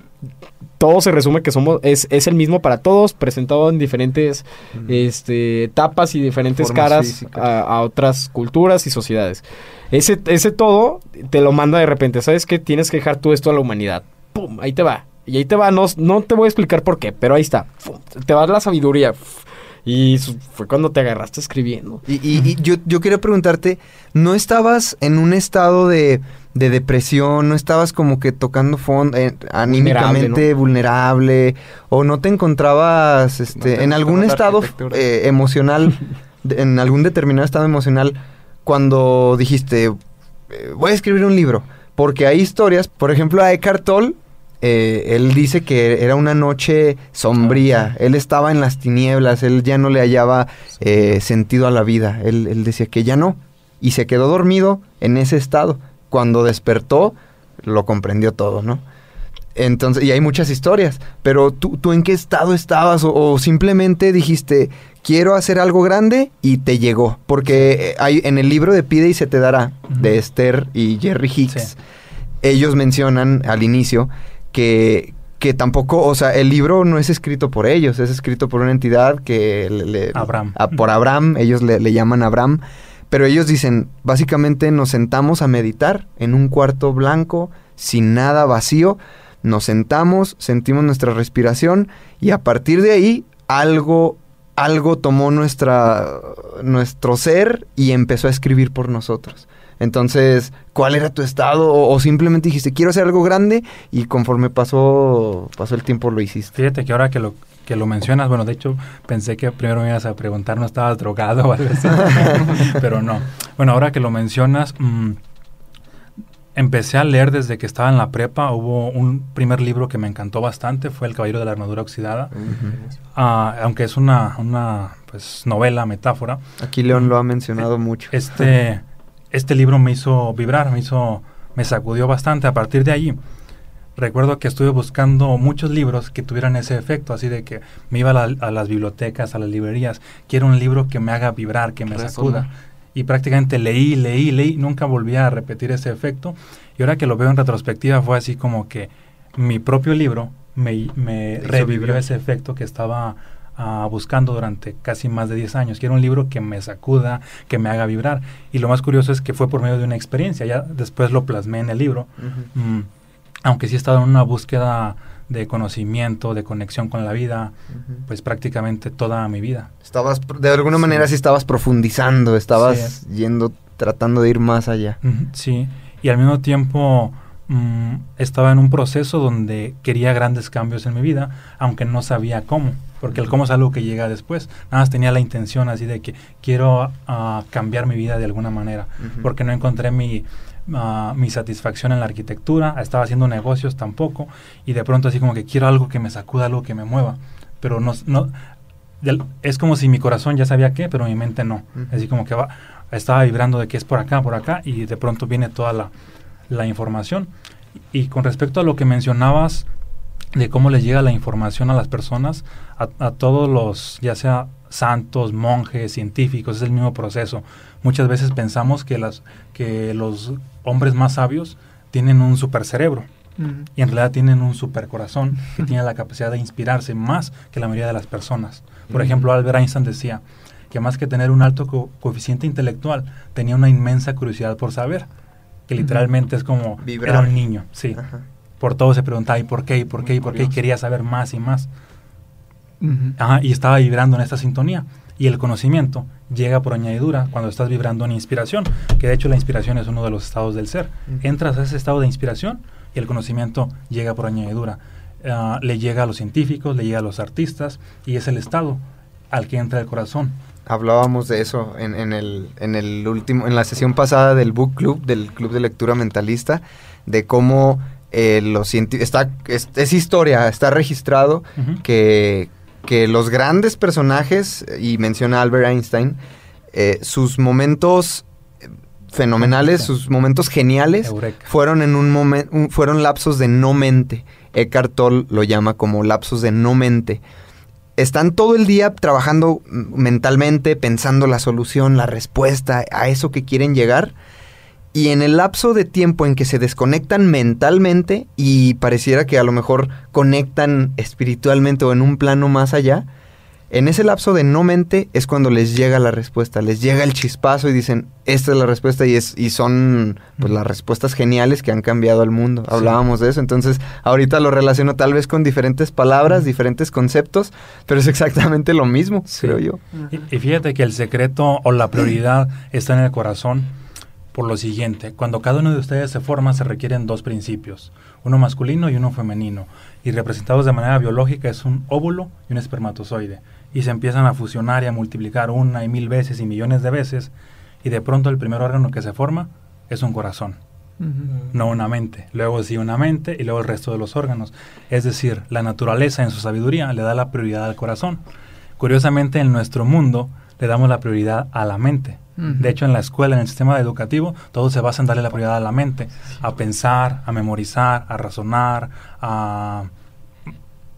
todo se resume que somos, es, es el mismo para todos, presentado en diferentes este, etapas y diferentes Formas caras a, a otras culturas y sociedades. Ese, ese todo te lo manda de repente, ¿sabes qué? Tienes que dejar tú esto a la humanidad. ¡Pum! Ahí te va. Y ahí te va, no, no te voy a explicar por qué, pero ahí está. ¡Pum! Te va la sabiduría. Y fue cuando te agarraste escribiendo. Y, y- y yo, yo quería preguntarte, ¿no estabas en un estado de, de depresión? ¿No estabas como que tocando fondo, eh, anímicamente vulnerable, ¿O no te encontrabas este, No te en algún estado eh, emocional, de- en algún determinado estado emocional, cuando dijiste, eh, voy a escribir un libro? Porque hay historias, por ejemplo, a Eckhart Tolle, eh, él dice que era una noche sombría, él estaba en las tinieblas, él ya no le hallaba eh, sentido a la vida, él, él decía que ya no, y se quedó dormido en ese estado. Cuando despertó, lo comprendió todo, ¿no? Entonces, y hay muchas historias, pero ¿tú, tú en qué estado estabas? O, o simplemente dijiste, quiero hacer algo grande y te llegó. Porque eh, hay en el libro de Pide y se te dará, de Esther y Jerry Hicks, Sí. ellos mencionan al inicio que, que tampoco, o sea, el libro no es escrito por ellos, es escrito por una entidad que le, le- Abraham. a- por Abraham, ellos le, le llaman Abraham, pero ellos dicen, básicamente nos sentamos a meditar en un cuarto blanco, sin nada vacío, nos sentamos, sentimos nuestra respiración y a partir de ahí algo algo tomó nuestra nuestro ser y empezó a escribir por nosotros. Entonces, ¿cuál era tu estado? O, o simplemente dijiste, quiero hacer algo grande y conforme pasó, pasó el tiempo lo hiciste. Fíjate que ahora que lo, que lo mencionas, bueno, de hecho pensé que primero me ibas a preguntar, ¿no estabas drogado o algo así? Pero no. Bueno, ahora que lo mencionas, mm, empecé a leer desde que estaba en la prepa. Hubo un primer libro que me encantó bastante, fue El Caballero de la Armadura Oxidada. Ah, aunque es una, una pues, novela, metáfora, Aquí León lo ha mencionado mucho. este, este libro me hizo vibrar, me hizo, me sacudió bastante. A partir de ahí, recuerdo que estuve buscando muchos libros que tuvieran ese efecto, así de que me iba a, la- a las bibliotecas, a las librerías, quiero un libro que me haga vibrar, que me sacuda. Y prácticamente leí, leí, leí, nunca volví a repetir ese efecto. Y ahora que lo veo en retrospectiva fue así como que mi propio libro me, revivió ese efecto que estaba ah, buscando durante casi más de 10 años. Quiero un libro que me sacuda, que me haga vibrar. Y lo más curioso es que fue por medio de una experiencia. Ya después lo plasmé en el libro. Mm, aunque sí he estado en una búsqueda de conocimiento, de conexión con la vida, pues prácticamente toda mi vida. Estabas, de alguna manera sí estabas profundizando, estabas Sí. yendo, tratando de ir más allá. Sí, y al mismo tiempo, mm, estaba en un proceso donde quería grandes cambios en mi vida, aunque no sabía cómo, porque el cómo es algo que llega después. Nada más tenía la intención así de que quiero ah, cambiar mi vida de alguna manera, porque no encontré mi, ah, mi satisfacción en la arquitectura, estaba haciendo negocios tampoco, y de pronto así como que quiero algo que me sacuda, algo que me mueva, pero no, es como si mi corazón ya sabía qué, pero mi mente no. Así como que va, estaba vibrando de que es por acá, por acá, y de pronto viene toda la, la información. Y con respecto a lo que mencionabas de cómo les llega la información a las personas, a, a todos los, ya sea santos, monjes, científicos, es el mismo proceso. Muchas veces pensamos que, las, que los hombres más sabios tienen un super cerebro y en realidad tienen un super corazón que tiene la capacidad de inspirarse más que la mayoría de las personas. Por ejemplo, Albert Einstein decía que más que tener un alto co- coeficiente intelectual, tenía una inmensa curiosidad por saber, que literalmente es como Vibrar. era un niño, sí. Por todo se preguntaba, ¿y por qué? ¿Y por qué? ¿Y por qué? Y quería saber más y más. Ajá, y estaba vibrando en esta sintonía. Y el conocimiento llega por añadidura cuando estás vibrando en inspiración, que de hecho la inspiración es uno de los estados del ser. Entras a ese estado de inspiración y el conocimiento llega por añadidura. Ah, le llega a los científicos, le llega a los artistas y es el estado al que entra el corazón. Hablábamos de eso en, en el, en el último, en la sesión pasada del book club, del club de lectura mentalista, de cómo eh, los está es, es historia, está registrado que, que los grandes personajes, y menciona Albert Einstein, eh, sus momentos eh, fenomenales, sus momentos geniales, Eureka. fueron en un momento, fueron lapsos de no mente. Eckhart Tolle lo llama como lapsos de no mente. Están todo el día trabajando mentalmente, pensando la solución, la respuesta a eso que quieren llegar. Y en el lapso de tiempo en que se desconectan mentalmente y pareciera que a lo mejor conectan espiritualmente o en un plano más allá, en ese lapso de no mente es cuando les llega la respuesta, les llega el chispazo y dicen, esta es la respuesta y, es, y son pues, las respuestas geniales que han cambiado al mundo. Hablábamos de eso, entonces ahorita lo relaciono tal vez con diferentes palabras, diferentes conceptos, pero es exactamente lo mismo, creo yo. Y, y fíjate que el secreto o la prioridad está en el corazón por lo siguiente. Cuando cada uno de ustedes se forma se requieren dos principios, uno masculino y uno femenino. Y representados de manera biológica es un óvulo y un espermatozoide. Y se empiezan a fusionar y a multiplicar una y mil veces y millones de veces. Y de pronto el primer órgano que se forma es un corazón no una mente. Luego sí una mente y luego el resto de los órganos. Es decir, la naturaleza en su sabiduría le da la prioridad al corazón. Curiosamente, en nuestro mundo le damos la prioridad a la mente. De hecho, en la escuela, en el sistema educativo, todo se basa en darle la prioridad a la mente, a pensar, a memorizar, a razonar, a,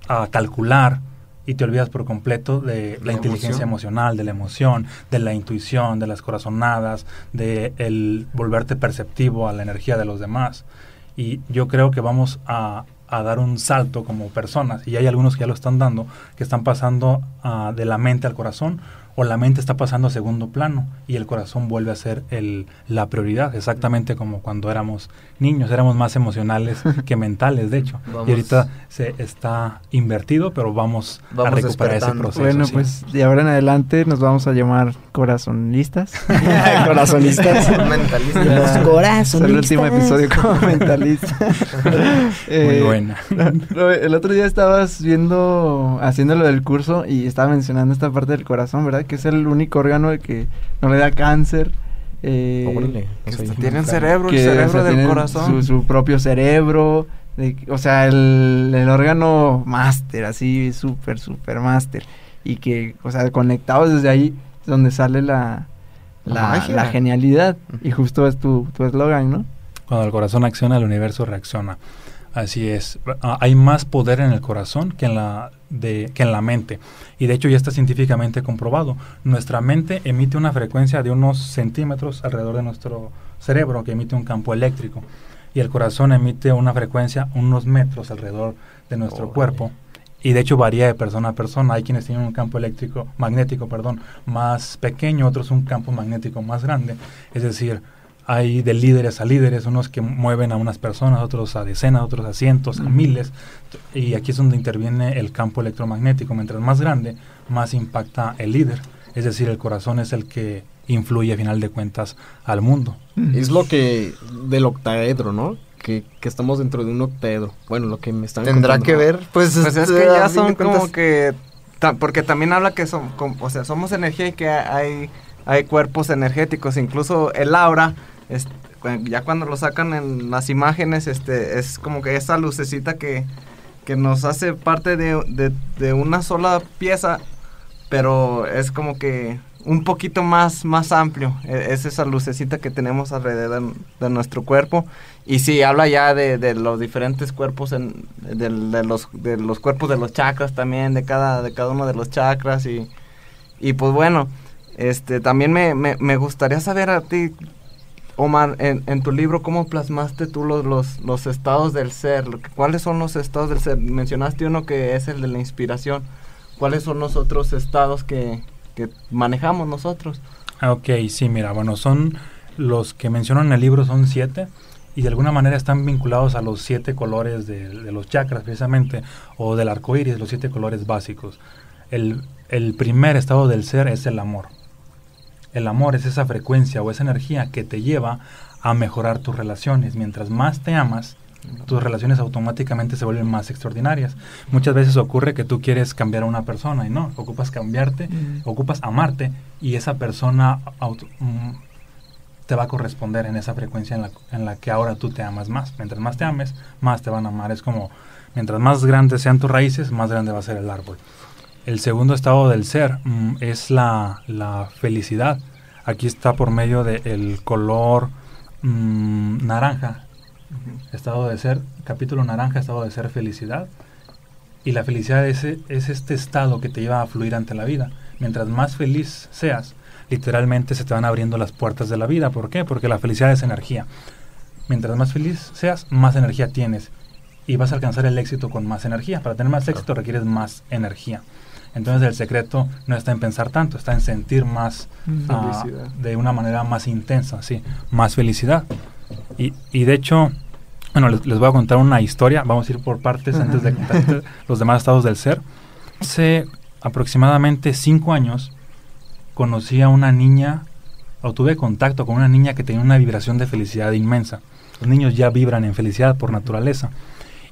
a calcular, y te olvidas por completo de la, La inteligencia emoción. emocional, de la emoción, de la intuición, de las corazonadas, de el volverte perceptivo a la energía de los demás. Y yo creo que vamos a, a dar un salto como personas, y hay algunos que ya lo están dando, que están pasando ah, de la mente al corazón, o la mente está pasando a segundo plano y el corazón vuelve a ser el, la prioridad, exactamente como cuando éramos niños, éramos más emocionales que mentales, de hecho. Vamos- Y ahorita se está invertido, pero vamos, a recuperar ese proceso. Bueno, sí. pues de ahora en adelante nos vamos a llamar corazonistas. Corazonistas. Mentalista. Ya, corazonistas. Es el último episodio como mentalista. Muy buena. El otro día estabas viendo, haciendo lo del curso y estaba mencionando esta parte del corazón, ¿verdad? Que es el único órgano que no le da cáncer. eh, Órale, sabía. Tienen cerebro, el que, o cerebro sea, del corazón. Su, su propio cerebro. de- o sea, el, el órgano máster, así, súper, súper máster. Y que, o sea, conectados desde ahí es donde sale la, La la, magia. la genialidad. Y justo es tu tu eslogan, ¿no? Cuando el corazón acciona, el universo reacciona. Así es. Ah, hay más poder en el corazón que en la de, que en la mente. Y de hecho ya está científicamente comprobado. Nuestra mente emite una frecuencia de unos centímetros alrededor de nuestro cerebro que emite un campo eléctrico. Y el corazón emite una frecuencia unos metros alrededor de nuestro cuerpo. Y de hecho varía de persona a persona. Hay quienes tienen un campo eléctrico, magnético, perdón, más pequeño, otros un campo magnético más grande. Es decir, hay de líderes a líderes, unos que mueven a unas personas, otros a decenas, otros a cientos, a miles. Y aquí es donde interviene el campo electromagnético. Mientras más grande, más impacta el líder. Es decir, el corazón es el que influye a final de cuentas al mundo. Es lo que del octaedro, ¿no? que, que estamos dentro de un octaedro. Bueno, lo que me están ¿Tendrá contando. que ver? Pues, Pues es que ya son como que... porque también habla que son, o sea, somos energía y que hay, hay cuerpos energéticos. Incluso el aura, es- cu- ya cuando lo sacan en las imágenes, este, es como que esa lucecita que, que nos hace parte de, de- una sola pieza, pero es como que un poquito más, más amplio. E- Es esa lucecita que tenemos alrededor de nuestro cuerpo. Y sí, habla ya de, de los diferentes cuerpos, en, de, los, de los cuerpos de los chakras también, de cada, de cada uno de los chakras. Y, y pues bueno, este también me, me, me gustaría saber a ti, Omar, en, en tu libro, ¿cómo plasmaste tú los, los, los estados del ser? ¿Cuáles son los estados del ser? Mencionaste uno que es el de la inspiración. ¿Cuáles son los otros estados que, que manejamos nosotros? Ah, Ok, sí, mira, bueno, son los que menciono en el libro, son siete, y de alguna manera están vinculados a los siete colores de, de los chakras, precisamente, o del arco iris, los siete colores básicos. El, el primer estado del ser es el amor. El amor es esa frecuencia o esa energía que te lleva a mejorar tus relaciones. Mientras más te amas, tus relaciones automáticamente se vuelven más extraordinarias. Muchas veces ocurre que tú quieres cambiar a una persona y no, ocupas cambiarte, ocupas amarte y esa persona auto- mm, te va a corresponder en esa frecuencia en la, en la que ahora tú te amas más. Mientras más te ames, más te van a amar. Es como, mientras más grandes sean tus raíces, más grande va a ser el árbol. El segundo estado del ser mm, es la, la felicidad. Aquí está por medio del color mm, naranja. Estado de ser, capítulo naranja, estado de ser felicidad. Y la felicidad es, es este estado que te lleva a fluir ante la vida. Mientras más feliz seas, literalmente se te van abriendo las puertas de la vida. ¿Por qué? Porque la felicidad es energía. Mientras más feliz seas, más energía tienes. Y vas a alcanzar el éxito con más energía. Para tener más éxito requieres más energía. Entonces el secreto no está en pensar tanto, está en sentir más ah, Felicidad. de una manera más intensa, sí, más felicidad. Y, y de hecho, bueno, les, les voy a contar una historia, vamos a ir por partes antes de contar los demás estados del ser. Hace aproximadamente cinco años conocí a una niña, o tuve contacto con una niña que tenía una vibración de felicidad inmensa. Los niños ya vibran en felicidad por naturaleza.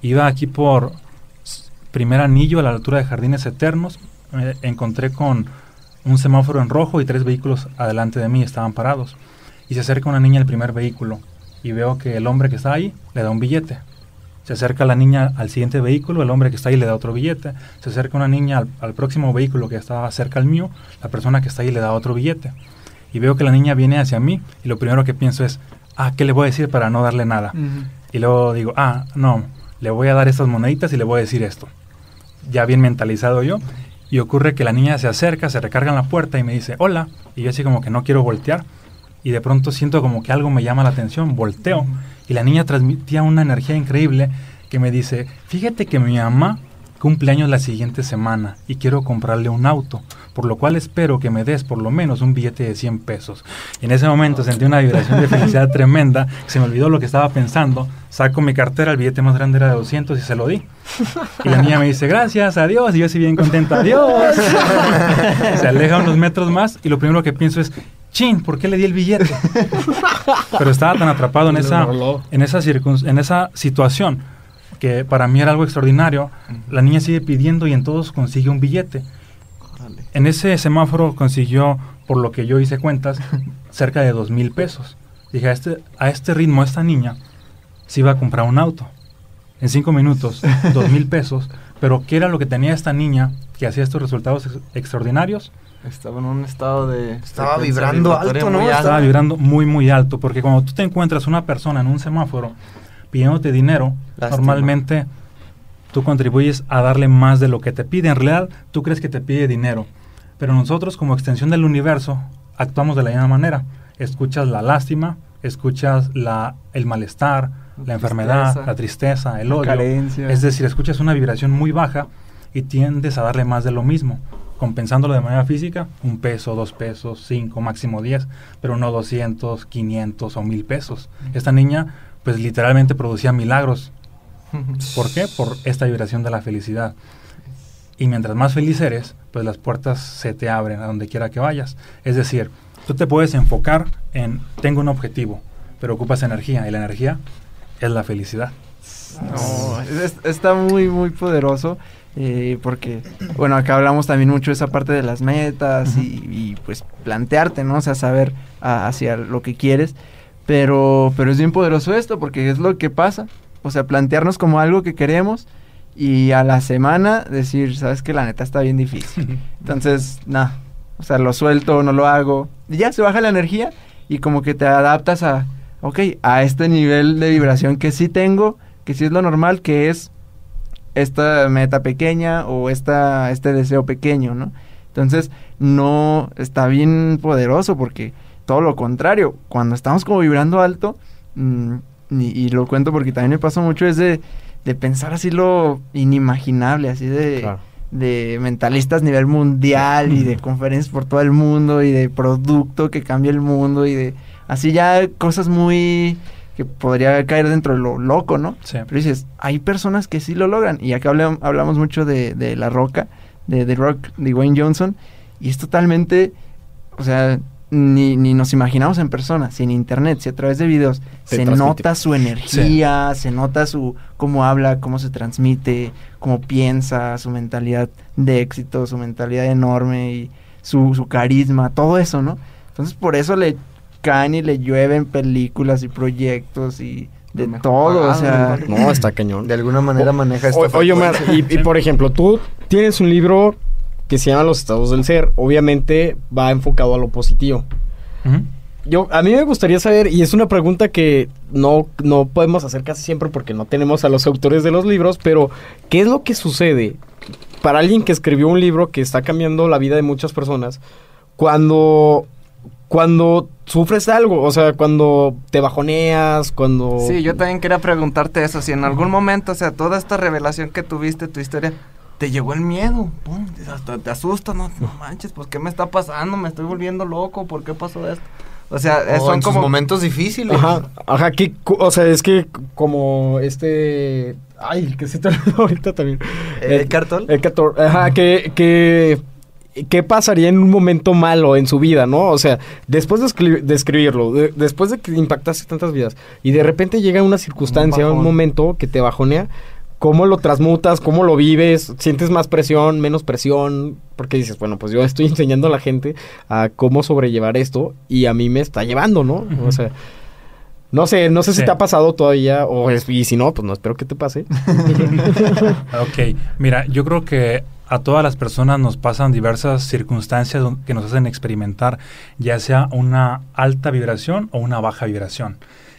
Iba aquí por primer anillo a la altura de Jardines Eternos, me encontré con un semáforo en rojo y tres vehículos adelante de mí estaban parados. Y se acerca una niña al primer vehículo y veo que el hombre que está ahí le da un billete. Se acerca la niña al siguiente vehículo, el hombre que está ahí le da otro billete. Se acerca una niña al, al próximo vehículo que estaba cerca al mío, la persona que está ahí le da otro billete. Y veo que la niña viene hacia mí y lo primero que pienso es, ah, ¿qué le voy a decir para no darle nada? Y luego digo, ah, no, le voy a dar estas moneditas y le voy a decir esto. Ya bien mentalizado yo. Y ocurre que la niña se acerca, se recarga en la puerta y me dice, hola. Y yo así como que no quiero voltear. Y de pronto siento como que algo me llama la atención, volteo. Y la niña transmitía una energía increíble que me dice, fíjate que mi mamá cumple años la siguiente semana y quiero comprarle un auto, por lo cual espero que me des por lo menos un billete de 100 pesos. Y en ese momento sentí una vibración de felicidad tremenda, se me olvidó lo que estaba pensando, saco mi cartera, el billete más grande era de 200 y se lo di. Y la niña me dice, gracias, adiós, y yo así bien contento, adiós. se aleja unos metros más y lo primero que pienso es, chin, ¿por qué le di el billete? Pero estaba tan atrapado en esa, en esa, en esa situación que para mí era algo extraordinario. La niña sigue pidiendo y en todos consigue un billete. En ese semáforo consiguió, por lo que yo hice cuentas, cerca de dos mil pesos. Dije, a este, a este ritmo, esta niña se iba a comprar un auto. En cinco minutos, dos mil pesos. Pero ¿qué era lo que tenía esta niña que hacía estos resultados ex- extraordinarios? Estaba en un estado de... Estaba vibrando alto, ¿no? muy Estaba vibrando muy, muy alto. Porque cuando tú te encuentras una persona en un semáforo pidiéndote dinero, Lástima. normalmente tú contribuyes a darle más de lo que te pide. En realidad, tú crees que te pide dinero. Pero nosotros, como extensión del universo, actuamos de la misma manera. Escuchas la lástima, escuchas la, el malestar, la, La enfermedad, tristeza. la tristeza, el La odio. carencia. Es decir, escuchas una vibración muy baja y tiendes a darle más de lo mismo, compensándolo de manera física, un peso, dos pesos, cinco, máximo diez, pero no 200, 500 o mil pesos. Esta niña, pues literalmente producía milagros. ¿Por qué? Por esta vibración de la felicidad. Y mientras más feliz eres, pues las puertas se te abren a donde quiera que vayas. Es decir, tú te puedes enfocar en, tengo un objetivo, pero ocupas energía, y la energía es la felicidad. No, es- está muy, muy poderoso. eh, porque, bueno, acá hablamos también mucho de esa parte de las metas y, y, pues plantearte, ¿no? O sea, saber a- hacia lo que quieres. Pero, pero es bien poderoso esto porque es lo que pasa. O sea, plantearnos como algo que queremos y a la semana decir, sabes que la neta está bien difícil. Entonces, nada, o sea, lo suelto, no lo hago. Y ya se baja la energía y como que te adaptas a, ok, a este nivel de vibración que sí tengo, que sí es lo normal, que es esta meta pequeña o esta, este deseo pequeño, ¿no? Entonces, no está bien poderoso porque todo lo contrario, cuando estamos como vibrando alto, mm, y, y lo cuento porque también me pasó mucho, es de, de pensar así lo inimaginable, así de, Claro. de mentalistas a nivel mundial y de conferencias por todo el mundo y de producto que cambia el mundo y de así ya cosas muy que podría caer dentro de lo loco, ¿no? Sí. Pero dices, hay personas que sí lo logran. Y acá hablam- hablamos mucho de, de La Roca, de The Rock, de Wayne Johnson. Y es totalmente, o sea, ni, ni nos imaginamos en persona, si en internet, si a través de videos, Te se nota su energía, se nota su cómo habla, cómo se transmite, cómo piensa, su mentalidad de éxito, su mentalidad enorme y su, su carisma, todo eso, ¿no? Entonces por eso le caen y le llueven películas y proyectos y de todo, o pagado, sea... ¿no? Está cañón. De alguna manera maneja esto. Oye, Omar, y, y por ejemplo, tú tienes un libro que se llama Los estados del ser. Obviamente va enfocado a lo positivo. Yo, a mí me gustaría saber, y es una pregunta que no, no podemos hacer casi siempre porque no tenemos a los autores de los libros, pero ¿qué es lo que sucede para alguien que escribió un libro que está cambiando la vida de muchas personas cuando, cuando sufres algo? O sea, cuando te bajoneas, cuando... Sí, yo también quería preguntarte eso, si en algún momento, o sea, toda esta revelación que tuviste, tu historia, te llegó el miedo, pum, te- hasta te asusta, no, no manches, pues ¿qué me está pasando? Me estoy volviendo loco, ¿por qué pasó esto? O sea, eh, son en sus como momentos difíciles. Ajá, ajá, que, o sea, es que como este... Ay, que se te olvidó ahorita también. ¿El Eh, cartón? El Cator- ajá, que, que, ¿qué pasaría en un momento malo en su vida, no? O sea, después de, escri- de escribirlo, de- después de que impactaste tantas vidas, y de repente llega una circunstancia, un, momento que te bajonea, ¿cómo lo transmutas? ¿Cómo lo vives? ¿Sientes más presión, menos presión? Porque dices, bueno, pues yo estoy enseñando a la gente a cómo sobrellevar esto, y a mí me está llevando, ¿no? O sea... No sé, no sé si te ha pasado todavía, o es- y si no, pues no espero que te pase. Ok, mira, yo creo que a todas las personas nos pasan diversas circunstancias que nos hacen experimentar, ya sea una alta vibración o una baja vibración.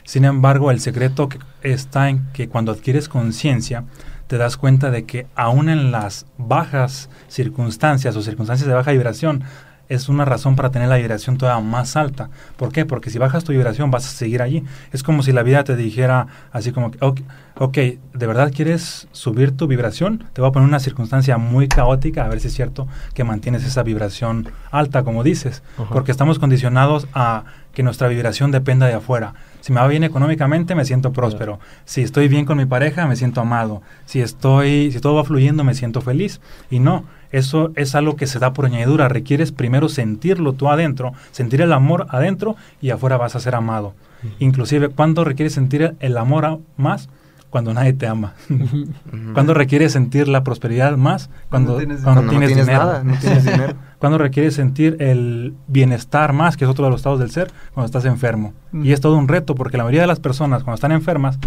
Sin embargo, el secreto que está en que cuando adquieres conciencia, te das cuenta de que aún en las bajas circunstancias o circunstancias de baja vibración, es una razón para tener la vibración todavía más alta. ¿Por qué? Porque si bajas tu vibración vas a seguir allí. Es como si la vida te dijera así como, que, ok, ok, ¿de verdad quieres subir tu vibración? Te voy a poner una circunstancia muy caótica, a ver si es cierto que mantienes esa vibración alta, como dices. Porque estamos condicionados a que nuestra vibración dependa de afuera. Si me va bien económicamente, me siento próspero. Si estoy bien con mi pareja, me siento amado. Si estoy, si todo va fluyendo, me siento feliz. Y no, eso es algo que se da por añadidura. Requieres primero sentirlo tú adentro, sentir el amor adentro y afuera vas a ser amado. Inclusive, ¿cuándo requieres sentir el- amor más? Cuando nadie te ama. ¿Cuándo requieres sentir la prosperidad más? Cuando, Cuando tienes- cuando Cuando tienes no tienes dinero. nada, no tienes dinero. ¿Cuándo requieres sentir el bienestar más, que es otro de los estados del ser, cuando estás enfermo? Mm. Y es todo un reto, porque la mayoría de las personas cuando están enfermas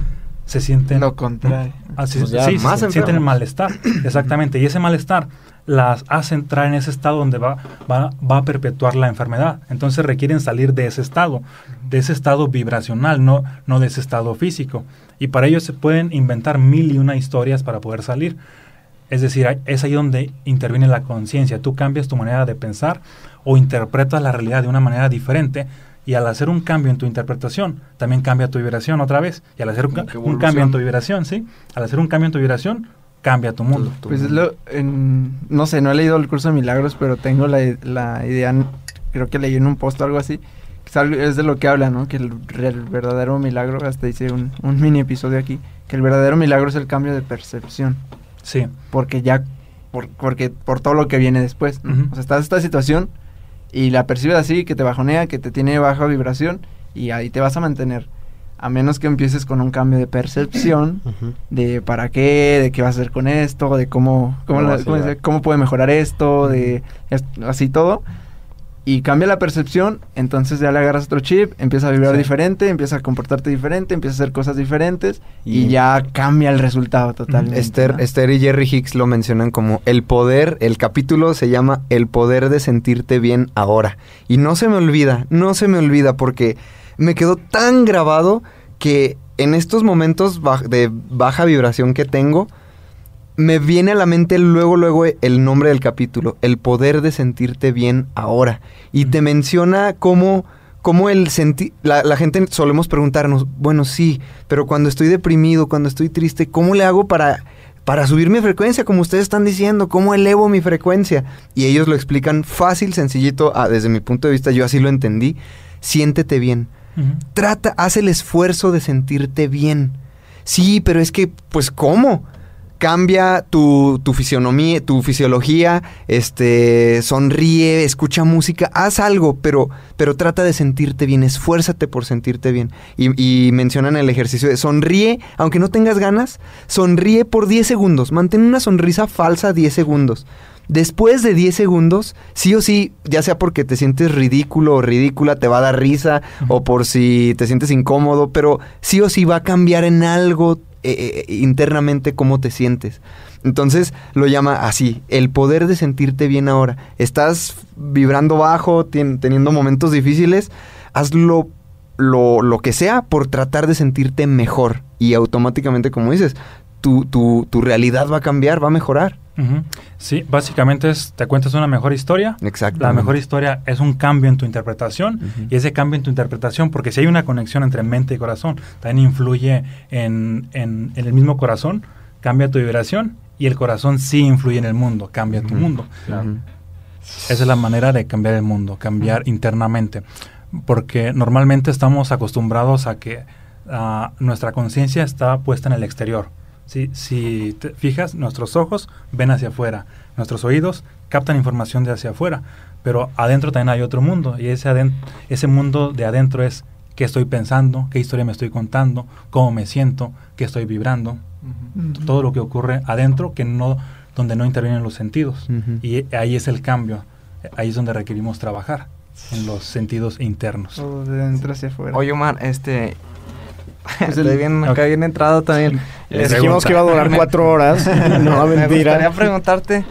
se sienten... Lo contrario. Así, Pues sí, más se- sienten el malestar, exactamente. Y ese malestar las hace entrar en ese estado donde va, va, va a perpetuar la enfermedad. Entonces requieren salir de ese estado, de ese estado vibracional, no, no de ese estado físico. Y para ello se pueden inventar mil y una historias para poder salir. Es decir, es ahí donde interviene la conciencia. Tú cambias tu manera de pensar o interpretas la realidad de una manera diferente y al hacer un cambio en tu interpretación, también cambia tu vibración otra vez. Y al hacer un, un cambio en tu vibración, ¿sí? Al hacer un cambio en tu vibración, cambia tu mundo. Tu- tu Pues mundo. lo, en- no sé, no he leído el curso de milagros, pero tengo la, la idea, creo que leí en un post o algo así, que es, de lo que habla, ¿no? Que el, el verdadero milagro, hasta hice un, un mini episodio aquí, que el verdadero milagro es el cambio de percepción, Sí, porque ya, por, porque por todo lo que viene después. O sea, estás en esta situación y la percibes así, que te bajonea, que te tiene baja vibración y ahí te vas a mantener. A menos que empieces con un cambio de percepción de para qué, de qué vas a hacer con esto, de cómo, cómo, ¿Cómo la- puede mejorar esto, de así todo. Y cambia la percepción, entonces ya le agarras otro chip, empieza a vibrar Sí. diferente, empieza a comportarte diferente, empieza a hacer cosas diferentes y, Y- ya cambia el resultado totalmente. Esther, ¿no? Esther y Jerry Hicks lo mencionan como el poder, el capítulo se llama El poder de sentirte bien ahora. Y no se me olvida, no se me olvida porque me quedó tan grabado que en estos momentos de baja vibración que tengo, me viene a la mente luego, luego el nombre del capítulo, el poder de sentirte bien ahora. Y te menciona cómo, cómo el sentir, la, la gente solemos preguntarnos, bueno, sí, pero cuando estoy deprimido, cuando estoy triste, ¿cómo le hago para, para subir mi frecuencia? Como ustedes están diciendo, ¿cómo elevo mi frecuencia? Y ellos lo explican fácil, sencillito, ah, desde mi punto de vista, yo así lo entendí. Siéntete bien. Trata, haz el esfuerzo de sentirte bien. Sí, pero es que, pues, ¿cómo? Cambia tu, tu fisionomía, tu fisiología, este, sonríe, escucha música, haz algo, pero, pero trata de sentirte bien, esfuérzate por sentirte bien. Y, y mencionan el ejercicio de sonríe, aunque no tengas ganas, sonríe por 10 segundos, mantén una sonrisa falsa 10 segundos. Después de 10 segundos, sí o sí, ya sea porque te sientes ridículo o ridícula, te va a dar risa, o por si te sientes incómodo, pero sí o sí va a cambiar en algo eh, eh, internamente cómo te sientes. Entonces lo llama así, el poder de sentirte bien ahora. Estás vibrando bajo, teniendo momentos difíciles, hazlo lo, lo que sea por tratar de sentirte mejor. Y automáticamente, como dices, tu, tu, tu realidad va a cambiar, va a mejorar. Sí, básicamente es, te cuentas una mejor historia. Exacto. La mejor historia es un cambio en tu interpretación y ese cambio en tu interpretación, porque si hay una conexión entre mente y corazón, también influye en, en- en el mismo corazón, cambia tu vibración y el corazón sí influye en el mundo, cambia tu mundo. Ujú. Esa es la manera de cambiar el mundo, cambiar internamente. Porque normalmente estamos acostumbrados a que ah, nuestra conciencia está puesta en el exterior. Si, si te fijas, nuestros ojos ven hacia afuera, nuestros oídos captan información de hacia afuera, pero adentro también hay otro mundo y ese, ese mundo de adentro es qué estoy pensando, qué historia me estoy contando, cómo me siento, qué estoy vibrando, todo lo que ocurre adentro que no donde no intervienen los sentidos. Y ahí es el cambio ahí es donde requerimos trabajar en los sentidos internos. Todo de dentro hacia afuera. Oye, Omar, este... Pues estoy el- bien, ok. acá bien entrado también. Les dijimos que iba a durar me- cuatro horas. no, me mentira. gustaría preguntarte,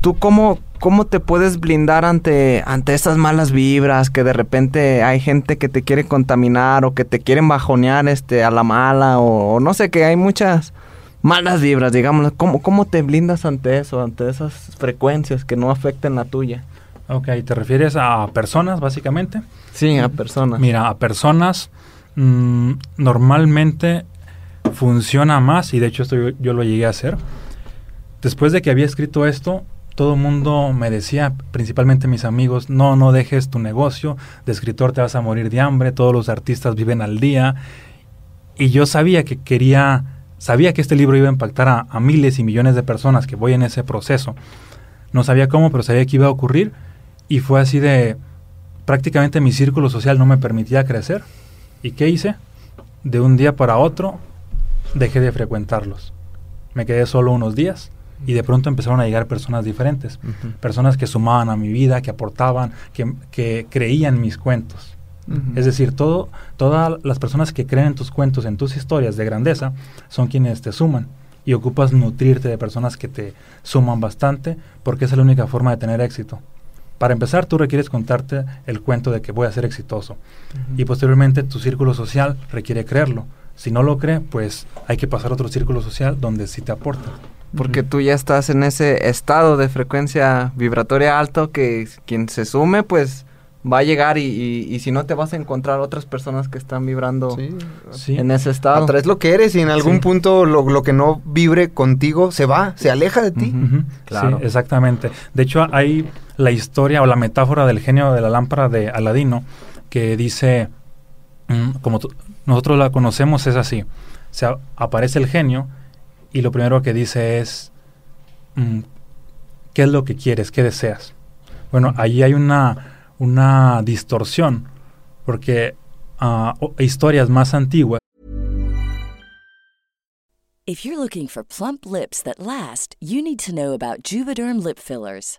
¿tú cómo, cómo te puedes blindar ante, ante estas malas vibras? Que de repente hay gente que te quiere contaminar o que te quieren bajonear este, a la mala o, o no sé, que hay muchas malas vibras, digamos. ¿Cómo, ¿Cómo te blindas ante eso, ante esas frecuencias que no afecten la tuya? ok te refieres a personas básicamente Sí, a personas. mira a personas mm, normalmente funciona más y de hecho esto yo, lo llegué a hacer después de que había escrito esto todo el mundo me decía, principalmente mis amigos, no, no dejes tu negocio, de escritor te vas a morir de hambre, todos los artistas viven al día. Y yo sabía que quería, sabía que este libro iba a impactar a, a miles y millones de personas que voy en ese proceso. No sabía cómo, pero sabía que iba a ocurrir. Y fue así de, prácticamente mi círculo social no me permitía crecer. ¿Y qué hice? De un día para otro dejé de frecuentarlos. Me quedé solo unos días y de pronto empezaron a llegar personas diferentes. Personas que sumaban a mi vida, que aportaban, que, que creían mis cuentos. Es decir, todo, todas las personas que creen en tus cuentos, en tus historias de grandeza, son quienes te suman. Y ocupas nutrirte de personas que te suman bastante, porque esa es la única forma de tener éxito. Para empezar, tú requieres contarte el cuento de que voy a ser exitoso. Y posteriormente tu círculo social requiere creerlo. Si no lo cree, pues hay que pasar a otro círculo social donde sí te aporta. Porque tú ya estás en ese estado de frecuencia vibratoria alto que quien se sume, pues va a llegar y, y- y si no te vas a encontrar otras personas que están vibrando Sí. Sí. en ese estado. Atraes lo que eres y en algún Sí. punto lo, lo que no vibre contigo se va, se aleja de ti. Ujú, Claro. Sí, exactamente. De hecho, hay la historia o la metáfora del genio de la lámpara de Aladino que dice, mm, como nosotros la conocemos, es así. O sea, aparece el genio y lo primero que dice es, mm, ¿qué es lo que quieres? ¿Qué deseas? Bueno, ahí hay una, una distorsión porque o- historias más antiguas If you're looking for plump lips that last, you need to know about Juvederm lip fillers.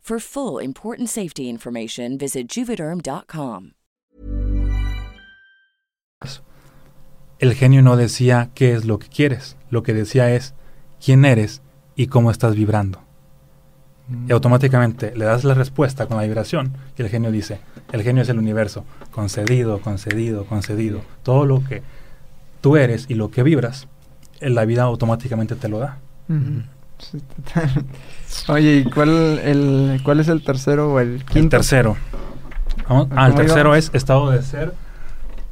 For full important safety information, visit juvederm.com. el genio no decía qué es lo que quieres, lo que decía es quién eres y cómo estás vibrando. Y automáticamente le das la respuesta con la vibración y el genio dice, el genio es el universo, concedido, concedido, concedido. Todo lo que tú eres y lo que vibras, en la vida automáticamente te lo da. Oye, ¿y cuál, el, cuál es el tercero o el quinto? El tercero. Vamos- ¿A Ah, el tercero íbamos? es estado de ser,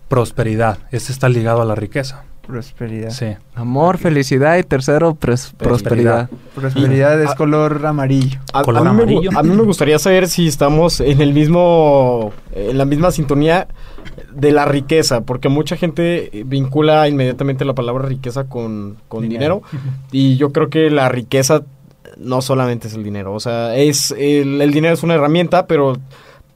prosperidad. Este está ligado a la riqueza. Prosperidad. Sí. Amor, felicidad y tercero, pres- prosperidad. Prosperidad es color amarillo. A, Color a mí me, amarillo. a mí me gustaría saber si estamos en el mismo, en la misma sintonía de la riqueza, porque mucha gente vincula inmediatamente la palabra riqueza con, con dinero. y yo creo que la riqueza no solamente es el dinero, o sea, es el, el dinero es una herramienta, pero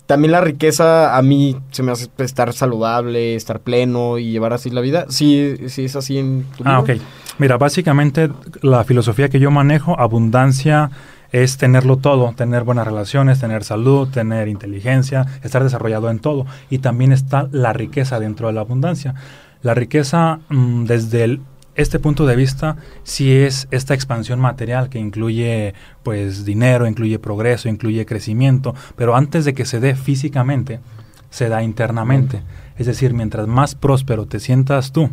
también la riqueza a mí se me hace estar saludable, estar pleno y llevar así la vida. Sí, sí es así en tu Ah, ok. libro. Mira, básicamente la filosofía que yo manejo, abundancia, es tenerlo todo, tener buenas relaciones, tener salud, tener inteligencia, estar desarrollado en todo. Y también está la riqueza dentro de la abundancia. La riqueza, mm, desde el- este punto de vista, sí es esta expansión material que incluye pues dinero, incluye progreso, incluye crecimiento, pero antes de que se dé físicamente, se da internamente. Es decir, mientras más próspero te sientas tú,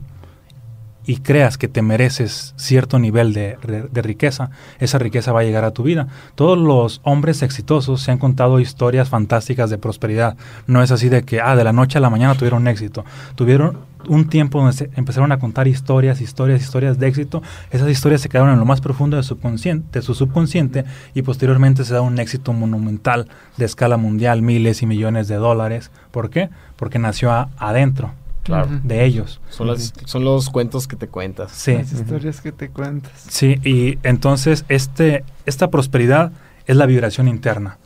y creas que te mereces cierto nivel de, riqueza, esa riqueza va a llegar a tu vida. Todos los hombres exitosos se han contado historias fantásticas de prosperidad. No es así de que, ah, de la noche a la mañana tuvieron éxito. Tuvieron un tiempo donde se empezaron a contar historias, historias, historias de éxito. Esas historias se quedaron en lo más profundo de, de su subconsciente y posteriormente se da un éxito monumental de escala mundial, miles y millones de dólares. ¿Por qué? Porque nació adentro Claro. de ellos. Son, las- son los cuentos que te cuentas. Sí. Las historias que te cuentas. Sí, y entonces este, esta prosperidad es la vibración interna,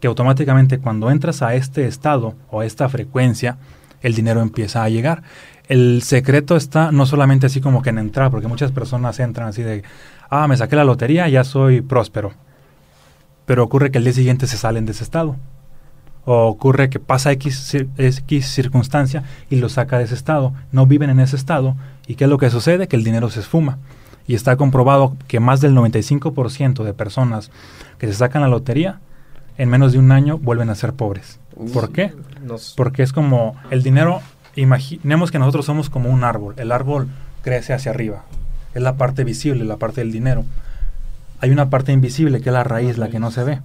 que automáticamente cuando entras a este estado o a esta frecuencia, el dinero empieza a llegar. El secreto está no solamente así como que en entrar, porque muchas personas entran así de, ah, me saqué la lotería, ya soy próspero. Pero ocurre que el día siguiente se salen de ese estado. O ocurre que pasa X, X circunstancia y lo saca de ese estado. No viven en ese estado. ¿Y qué es lo que sucede? Que el dinero se esfuma. Y está comprobado que más del 95% de personas que se sacan la lotería, en menos de un año vuelven a ser pobres. ¿Por qué? Porque es como el dinero, imaginemos que nosotros somos como un árbol. El árbol crece hacia arriba. Es la parte visible, la parte del dinero. Hay una parte invisible que es la raíz, la que no se ve.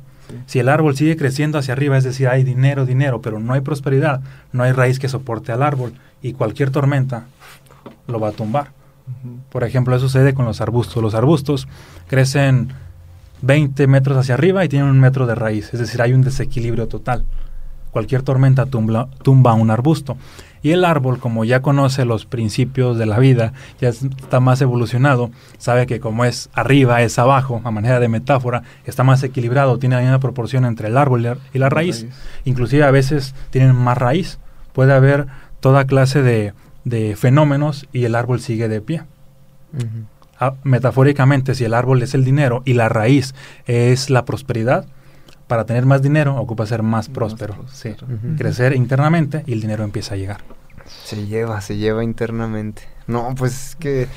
Si el árbol sigue creciendo hacia arriba, es decir, hay dinero, dinero, pero no hay prosperidad, no hay raíz que soporte al árbol y cualquier tormenta lo va a tumbar. Por ejemplo, eso sucede con los arbustos. Los arbustos crecen 20 metros hacia arriba y tienen un metro de raíz, es decir, hay un desequilibrio total. Cualquier tormenta tumba, tumba un arbusto. Y el árbol, como ya conoce los principios de la vida, ya es- está más evolucionado, sabe que como es arriba, es abajo, a manera de metáfora, está más equilibrado, tiene la misma proporción entre el árbol y la- y la raíz. Inclusive a veces tienen más raíz. Puede haber toda clase de, de fenómenos y el árbol sigue de pie. Ah, metafóricamente, si el árbol es el dinero y la raíz es la prosperidad, para tener más dinero ocupa ser más próspero. sí. Crecer internamente y el dinero empieza a llegar. Se lleva, se lleva internamente. No, pues es que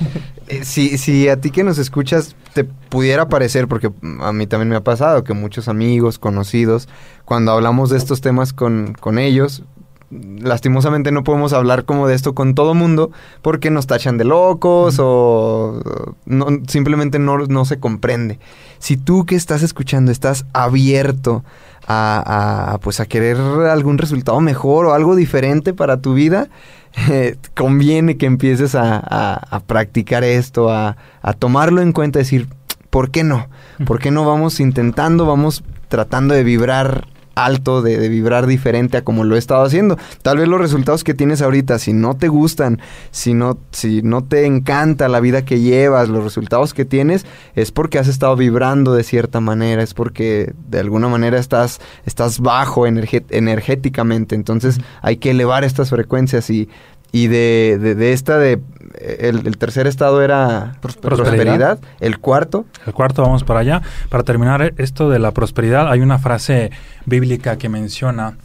eh, si, si a ti que nos escuchas te pudiera parecer, porque a mí también me ha pasado que muchos amigos, conocidos, cuando hablamos de estos temas con, con ellos, lastimosamente no podemos hablar como de esto con todo mundo porque nos tachan de locos o no, simplemente no, no, se comprende. Si tú que estás escuchando estás abierto a, a, pues a querer algún resultado mejor o algo diferente para tu vida, eh, conviene que empieces a, a, a practicar esto, a, tomarlo en cuenta, decir, ¿por qué no? ¿Por qué no vamos intentando, vamos tratando de vibrar alto, de, vibrar diferente a como lo he estado haciendo. Tal vez los resultados que tienes ahorita, si no te gustan, si no, si no te encanta la vida que llevas, los resultados que tienes, es porque has estado vibrando de cierta manera, es porque de alguna manera estás, estás bajo energéticamente. Entonces hay que elevar estas frecuencias y y de, de, esta de el, tercer estado era prosperidad. el cuarto. El cuarto vamos para allá. Para terminar esto de la prosperidad hay una frase bíblica que menciona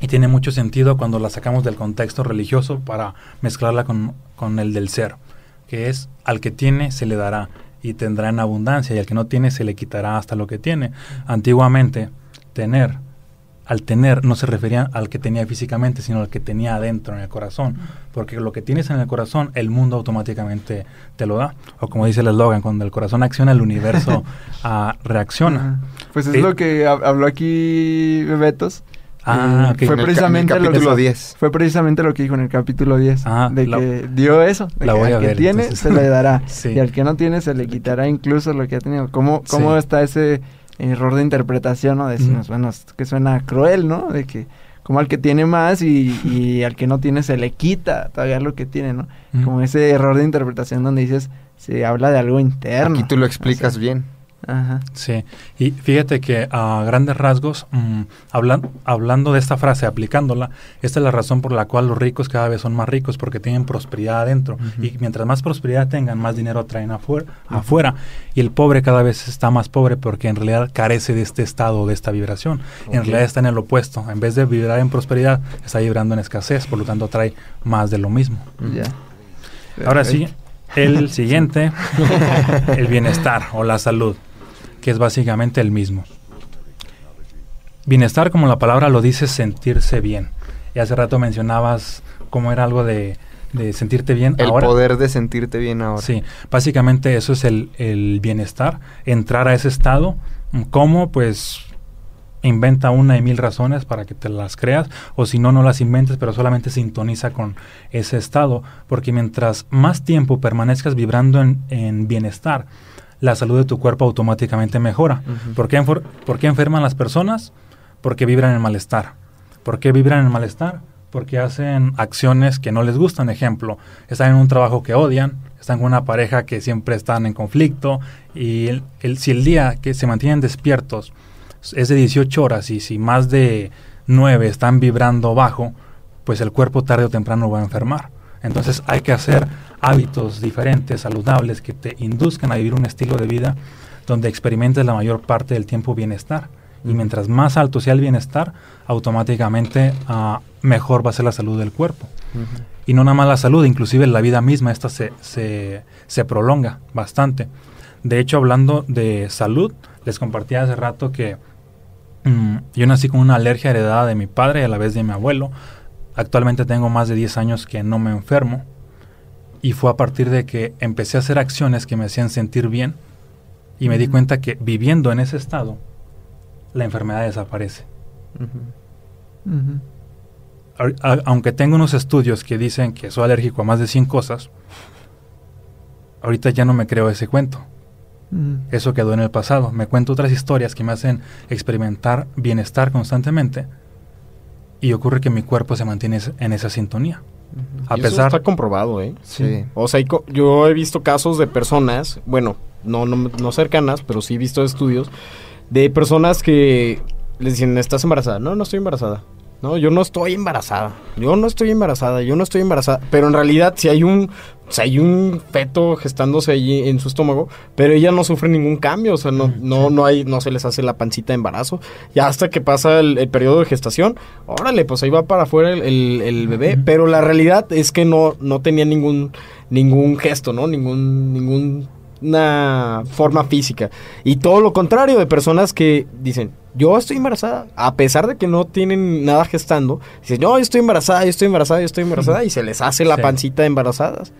y tiene mucho sentido cuando la sacamos del contexto religioso para mezclarla con, con el del ser que es al que tiene se le dará y tendrá en abundancia y al que no tiene se le quitará hasta lo que tiene antiguamente tener al tener no se refería al que tenía físicamente, sino al que tenía adentro en el corazón. Porque lo que tienes en el corazón, el mundo automáticamente te lo da. O como dice el eslogan, cuando el corazón acciona, el universo uh, reacciona. Pues es lo que habló aquí Bebetos. Ah, eh, fue precisamente lo que 10. Fue precisamente lo que dijo en el capítulo 10. Ah, de que dio eso. De que al que tiene se le dará. Y al que no tiene se le quitará incluso lo que ha tenido. ¿Cómo, cómo está ese error de interpretación, ¿no? Decimos, bueno, que suena cruel, ¿no? De que como al que tiene más y, y, al que no tiene se le quita todavía lo que tiene, ¿no? Como ese error de interpretación donde dices, se habla de algo interno. Aquí tú lo explicas bien. Ajá. Sí, y fíjate que a grandes rasgos, mm, hablando de esta frase, aplicándola, esta es la razón por la cual los ricos cada vez son más ricos, porque tienen prosperidad adentro. Y mientras más prosperidad tengan, más dinero traen afuera, afuera. Y el pobre cada vez está más pobre porque en realidad carece de este estado, de esta vibración. En realidad está en el opuesto. En vez de vibrar en prosperidad, está vibrando en escasez, por lo tanto trae más de lo mismo. Ahora sí, el siguiente, el bienestar o la salud que es básicamente el mismo. Bienestar, como la palabra lo dice, sentirse bien. Y hace rato mencionabas cómo era algo de, sentirte bien. El poder de sentirte bien ahora. Sí, básicamente eso es el, el bienestar, entrar a ese estado. ¿Cómo? Pues inventa una y mil razones para que te las creas, o si no, no las inventes, pero solamente sintoniza con ese estado, porque mientras más tiempo permanezcas vibrando en, en bienestar, la salud de tu cuerpo automáticamente mejora. ¿Por, qué ¿Por qué enferman las personas? Porque vibran en malestar. ¿Por qué vibran en malestar? Porque hacen acciones que no les gustan. Ejemplo, están en un trabajo que odian, están con una pareja que siempre están en conflicto y el, si el día que se mantienen despiertos es de 18 horas y si más de 9 están vibrando bajo, pues el cuerpo tarde o temprano va a enfermar. Entonces hay que hacer hábitos diferentes, saludables, que te induzcan a vivir un estilo de vida donde experimentes la mayor parte del tiempo bienestar. Y mientras más alto sea el bienestar, automáticamente uh, mejor va a ser la salud del cuerpo. Y no nada más la salud, inclusive la vida misma, esta se, se, se prolonga bastante. De hecho, hablando de salud, les compartí hace rato que mm, yo nací con una alergia heredada de mi padre y a la vez de mi abuelo. Actualmente tengo más de 10 años que no me enfermo y fue a partir de que empecé a hacer acciones que me hacían sentir bien y me di cuenta que viviendo en ese estado, la enfermedad desaparece. aunque tengo unos estudios que dicen que soy alérgico a más de 100 cosas, ahorita ya no me creo ese cuento. Eso quedó en el pasado. Me cuento otras historias que me hacen experimentar bienestar constantemente y ocurre que mi cuerpo se mantiene en esa sintonía. A pesar eso está comprobado, ¿eh? Sí. O sea, yo he visto casos de personas, bueno, no, no, no cercanas, pero sí he visto estudios de personas que les dicen, ¿estás embarazada? No, no estoy embarazada. No, yo no estoy embarazada. Yo no estoy embarazada, yo no estoy embarazada. Pero en realidad, si hay un, si hay un feto gestándose allí en su estómago, pero ella no sufre ningún cambio, o sea, no, no, no hay, no se les hace la pancita de embarazo. Ya hasta que pasa el, el periodo de gestación, órale, pues ahí va para afuera el, el- el bebé. Pero la realidad es que no, no tenía ningún, ningún gesto, ¿no? Ningún, ningún una forma física. Y todo lo contrario de personas que dicen, yo estoy embarazada, a pesar de que no tienen nada gestando, dicen, no, yo estoy embarazada, yo estoy embarazada, yo estoy embarazada, y se les hace la Sí. pancita de embarazadas.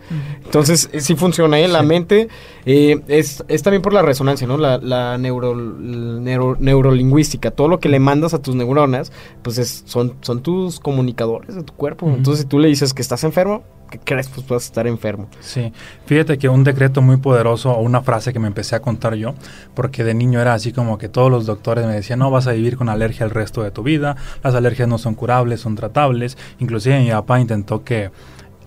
Entonces, eh, sí funciona, ¿eh? La mente eh, es, es también por la resonancia, ¿no? La, la neuro, neuro- neurolingüística. Todo lo que le mandas a tus neuronas, pues es, son, son tus comunicadores de tu cuerpo. Entonces, si tú le dices que estás enfermo, ¿qué crees? Pues vas a estar enfermo. Sí, fíjate que un decreto muy poderoso o una frase que me empecé a contar yo, porque de niño era así como que todos los doctores me decían, no vas a vivir con alergia el resto de tu vida, las alergias no son curables, son tratables, inclusive mi papá intentó que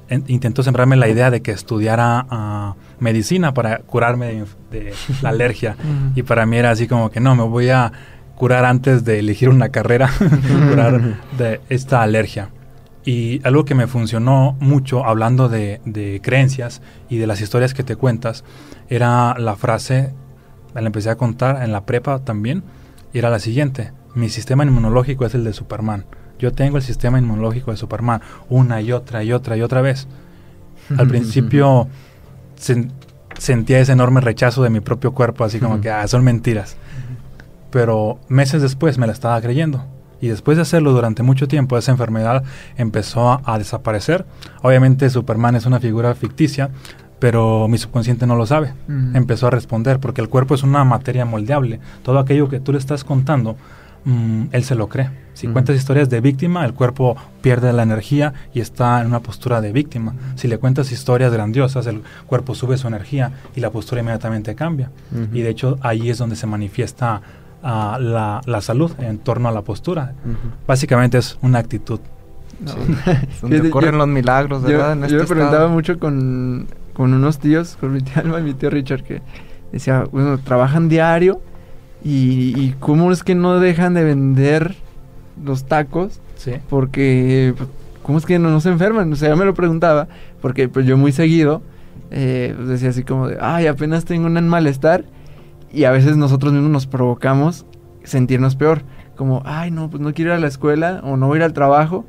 en- intentó sembrarme la idea de que estudiara ah, medicina para curarme de, la alergia. Y para mí era así como que no, me voy a curar antes de elegir una carrera, curar de esta alergia. Y algo que me funcionó mucho hablando de, de creencias y de las historias que te cuentas era la frase, la empecé a contar en la prepa también, y era la siguiente, mi sistema inmunológico es el de Superman. Yo tengo el sistema inmunológico de Superman una y otra y otra y otra vez. Al principio sen- sentía ese enorme rechazo de mi propio cuerpo, así como que ah, son mentiras. Pero meses después me la estaba creyendo. Y después de hacerlo durante mucho tiempo, esa enfermedad empezó a, a desaparecer. Obviamente Superman es una figura ficticia, pero mi subconsciente no lo sabe. Empezó a responder, porque el cuerpo es una materia moldeable. Todo aquello que tú le estás contando, mm, él se lo cree. Si cuentas historias de víctima, el cuerpo pierde la energía y está en una postura de víctima. Si le cuentas historias grandiosas, el cuerpo sube su energía y la postura inmediatamente cambia. Y de hecho ahí es donde se manifiesta ah, la, la salud en torno a la postura. Básicamente es una actitud. No. Donde ocurren yo- los milagros, ¿verdad? Yo, En yo me este preguntaba estado. mucho con, con unos tíos, con mi tía Alma y mi tío Richard, que decía, bueno, trabajan diario y, y cómo es que no dejan de vender los tacos Sí. porque cómo es que no, no se enferman. O sea, yo me lo preguntaba porque pues yo muy seguido eh, pues, decía así como de, ay, apenas tengo un malestar y a veces nosotros mismos nos provocamos sentirnos peor. Como, ay, no, pues no quiero ir a la escuela o no voy a ir al trabajo.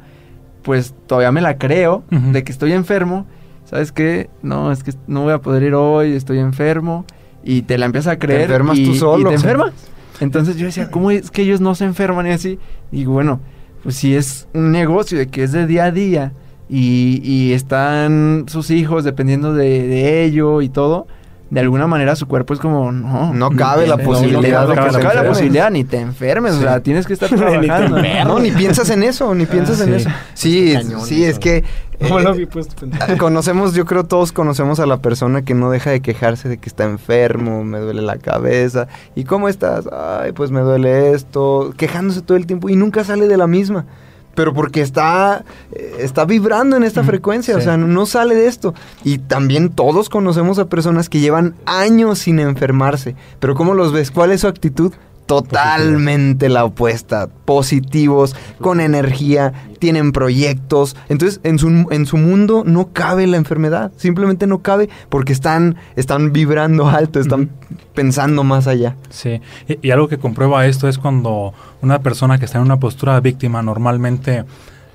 Pues todavía me la creo de que estoy enfermo. ¿Sabes qué? No, es que no voy a poder ir hoy, estoy enfermo. Y te la empiezas a creer. enfermas y, tú solo. Y te enfermas. Entonces yo decía, ¿cómo es que ellos no se enferman y así? Y bueno, pues si es un negocio de que es de día a día y, y están sus hijos dependiendo de, de ello y todo, de alguna manera su cuerpo es como, no. No ni cabe la no, posibilidad No, de que cabe la posibilidad, ni te enfermes, o sea, tienes que estar Ni te trabajando. enfermes. No, ni piensas en eso, ni piensas en sí. eso. Sí, cañón sí, eso. es que eh, pensar. conocemos, yo creo todos conocemos a la persona que no deja de quejarse de que está enfermo, me duele la cabeza. ¿Y cómo estás? Ay, pues me duele esto, quejándose todo el tiempo y nunca sale de la misma. Pero porque está, eh, está vibrando en esta frecuencia, o sea, no sale de esto. Y también todos conocemos a personas que llevan años sin enfermarse. Pero ¿cómo los ves? ¿Cuál es su actitud? Totalmente la opuesta. Positivos, con energía, tienen proyectos. Entonces, en su, en su mundo no cabe la enfermedad. Simplemente no cabe porque están, están vibrando alto, están pensando más allá. Sí, y, y algo que comprueba esto es cuando una persona que está en una postura de víctima normalmente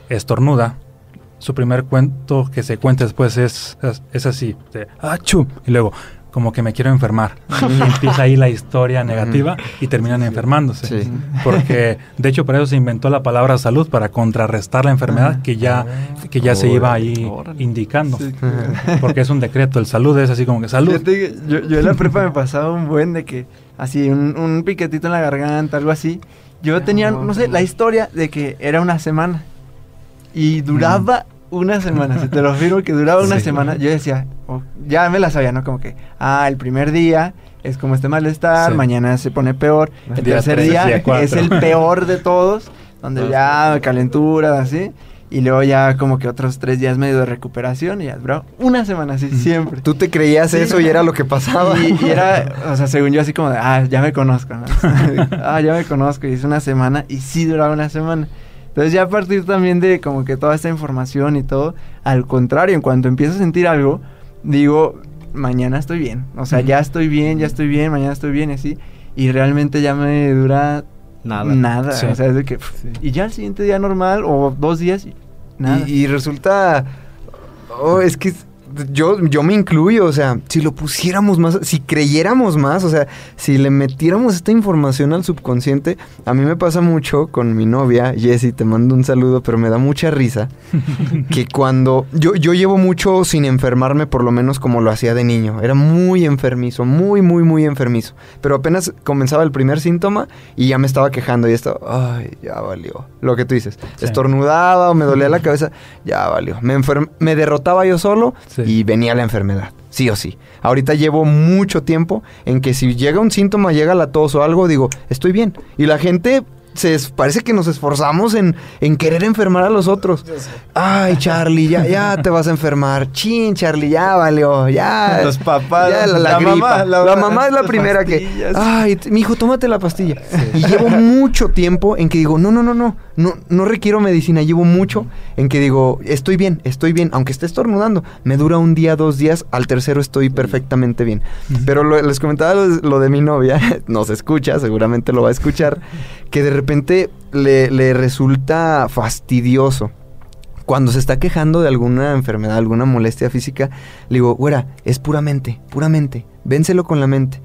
estornuda, su primer cuento que se cuenta después es, es, es así, de ¡achú! Y luego, como que me quiero enfermar. Y empieza ahí la historia negativa y terminan enfermándose. Sí. Porque, de hecho, para eso se inventó la palabra salud, para contrarrestar la enfermedad que ya, que ya se iba ahí indicando. Porque es un decreto, el salud es así como que salud. Fíjate que yo, yo en la prepa me pasaba un buen de que así un, un piquetito en la garganta, algo así. Yo tenía, no sé, la historia de que era una semana. Y duraba una semana, si te lo afirmo que duraba una Sí. semana. Yo decía, oh, ya me la sabía, ¿no? Como que, ah, el primer día es como este malestar, Sí. mañana se pone peor. El Día tercer tres, día día es el peor de todos, donde ya calentura, así. Y luego ya como que otros tres días medio de recuperación y ya duraba una semana así, siempre. Tú te creías Sí. eso y era lo que pasaba. Y, y era, o sea, según yo, así como de, ah, ya me conozco, ¿no? ah, ya me conozco. Y es una semana, y sí duraba una semana. Entonces ya a partir también de como que toda esta información y todo, al contrario, en cuanto empiezo a sentir algo, digo, mañana estoy bien. O sea, ya estoy bien, ya estoy bien, mañana estoy bien, y así. Y realmente ya me dura Nada. Nada. Sí. O sea, es de que. Y ya el siguiente día normal, o dos días, nada. Y, y resulta. Oh, es que yo, yo me incluyo, o sea, si lo pusiéramos más, si creyéramos más, o sea, si le metiéramos esta información al subconsciente, a mí me pasa mucho con mi novia, Jessie, te mando un saludo, pero me da mucha risa, que cuando yo, yo llevo mucho sin enfermarme, por lo menos como lo hacía de niño, era muy enfermizo, muy, muy, muy enfermizo, pero apenas comenzaba el primer síntoma y ya me estaba quejando y estaba, ay, ya valió, lo que tú dices, Sí. estornudaba o me dolía la cabeza, ya valió, me, me derrotaba yo solo Sí. Y venía la enfermedad, sí o sí. Ahorita llevo mucho tiempo en que si llega un síntoma, llega la tos o algo, digo, estoy bien. Y la gente se parece que nos esforzamos en, en querer enfermar a los otros. Ay, Charlie, ya, ya te vas a enfermar. Chin, Charlie, ya valió, ya. Los papás, ya la, la la gripa. mamá, la, la- mamá es la primera que. Ay, mi hijo, tómate la pastilla. Y llevo mucho tiempo en que digo, no, no, no, no, no, no requiero medicina. Llevo mucho en que digo, estoy bien, estoy bien, aunque esté estornudando. Me dura un día, dos días, al tercero estoy perfectamente bien. Pero lo- les comentaba lo, lo de mi novia, nos escucha, seguramente lo va a escuchar, que de repente le, le resulta fastidioso. Cuando se está quejando de alguna enfermedad, alguna molestia física, le digo, güera, es puramente, puramente, vénselo con la mente.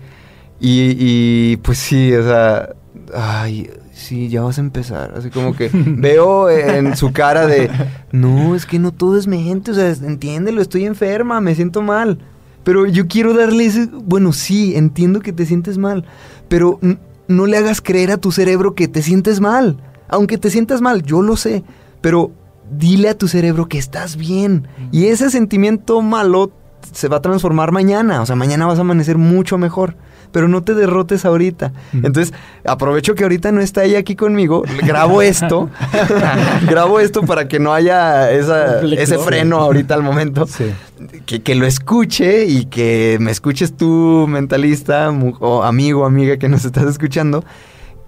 Y, y, pues sí, o sea, ay, sí, ya vas a empezar. Así como que veo en su cara de, no, es que no todo es mente, o sea, entiéndelo, estoy enferma, me siento mal. Pero yo quiero darle ese, bueno, sí, entiendo que te sientes mal, pero no le hagas creer a tu cerebro que te sientes mal. Aunque te sientas mal, yo lo sé, pero dile a tu cerebro que estás bien. Y ese sentimiento malo se va a transformar mañana, o sea, mañana vas a amanecer mucho mejor. Pero no te derrotes ahorita. Entonces, aprovecho que ahorita no está ella aquí conmigo, grabo esto, grabo esto para que no haya esa- ese freno ahorita al momento Sí. que, que lo escuche y que me escuches tú, mentalista, o amigo, amiga que nos estás escuchando.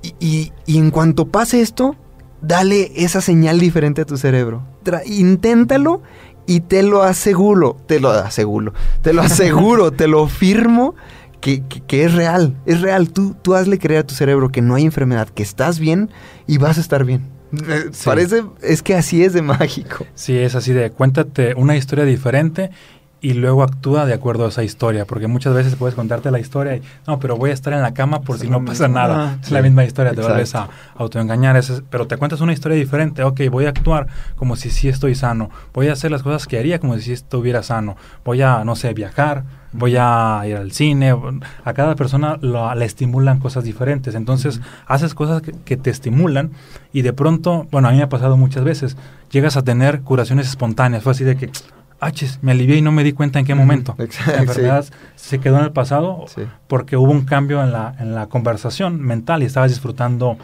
Y, y- y en cuanto pase esto, dale esa señal diferente a tu cerebro. Tra- inténtalo y te lo aseguro, te lo aseguro, te lo aseguro, te lo firmo. Que, que- que es real, es real. Tú, tú hazle creer a tu cerebro que no hay enfermedad, que estás bien y vas a estar bien. Eh, Sí. Parece, es que así es de mágico. Sí, es así de cuéntate una historia diferente y luego actúa de acuerdo a esa historia, porque muchas veces puedes contarte la historia y no, pero voy a estar en la cama por si no pasa nada. Ah, es la misma historia, te vuelves a autoengañar, es- pero te cuentas una historia diferente. Ok, voy a actuar como si sí estoy sano, voy a hacer las cosas que haría como si sí estuviera sano, voy a, no sé, viajar, voy a ir al cine. A cada persona lo- le estimulan cosas diferentes, entonces haces cosas que, que te estimulan y de pronto, bueno, a mí me ha pasado muchas veces, llegas a tener curaciones espontáneas, fue así de que, ah, chis, me alivié y no me di cuenta en qué momento. Exacto, La enfermedad se quedó en el pasado Sí. porque hubo un cambio en la, en la conversación mental y estabas disfrutando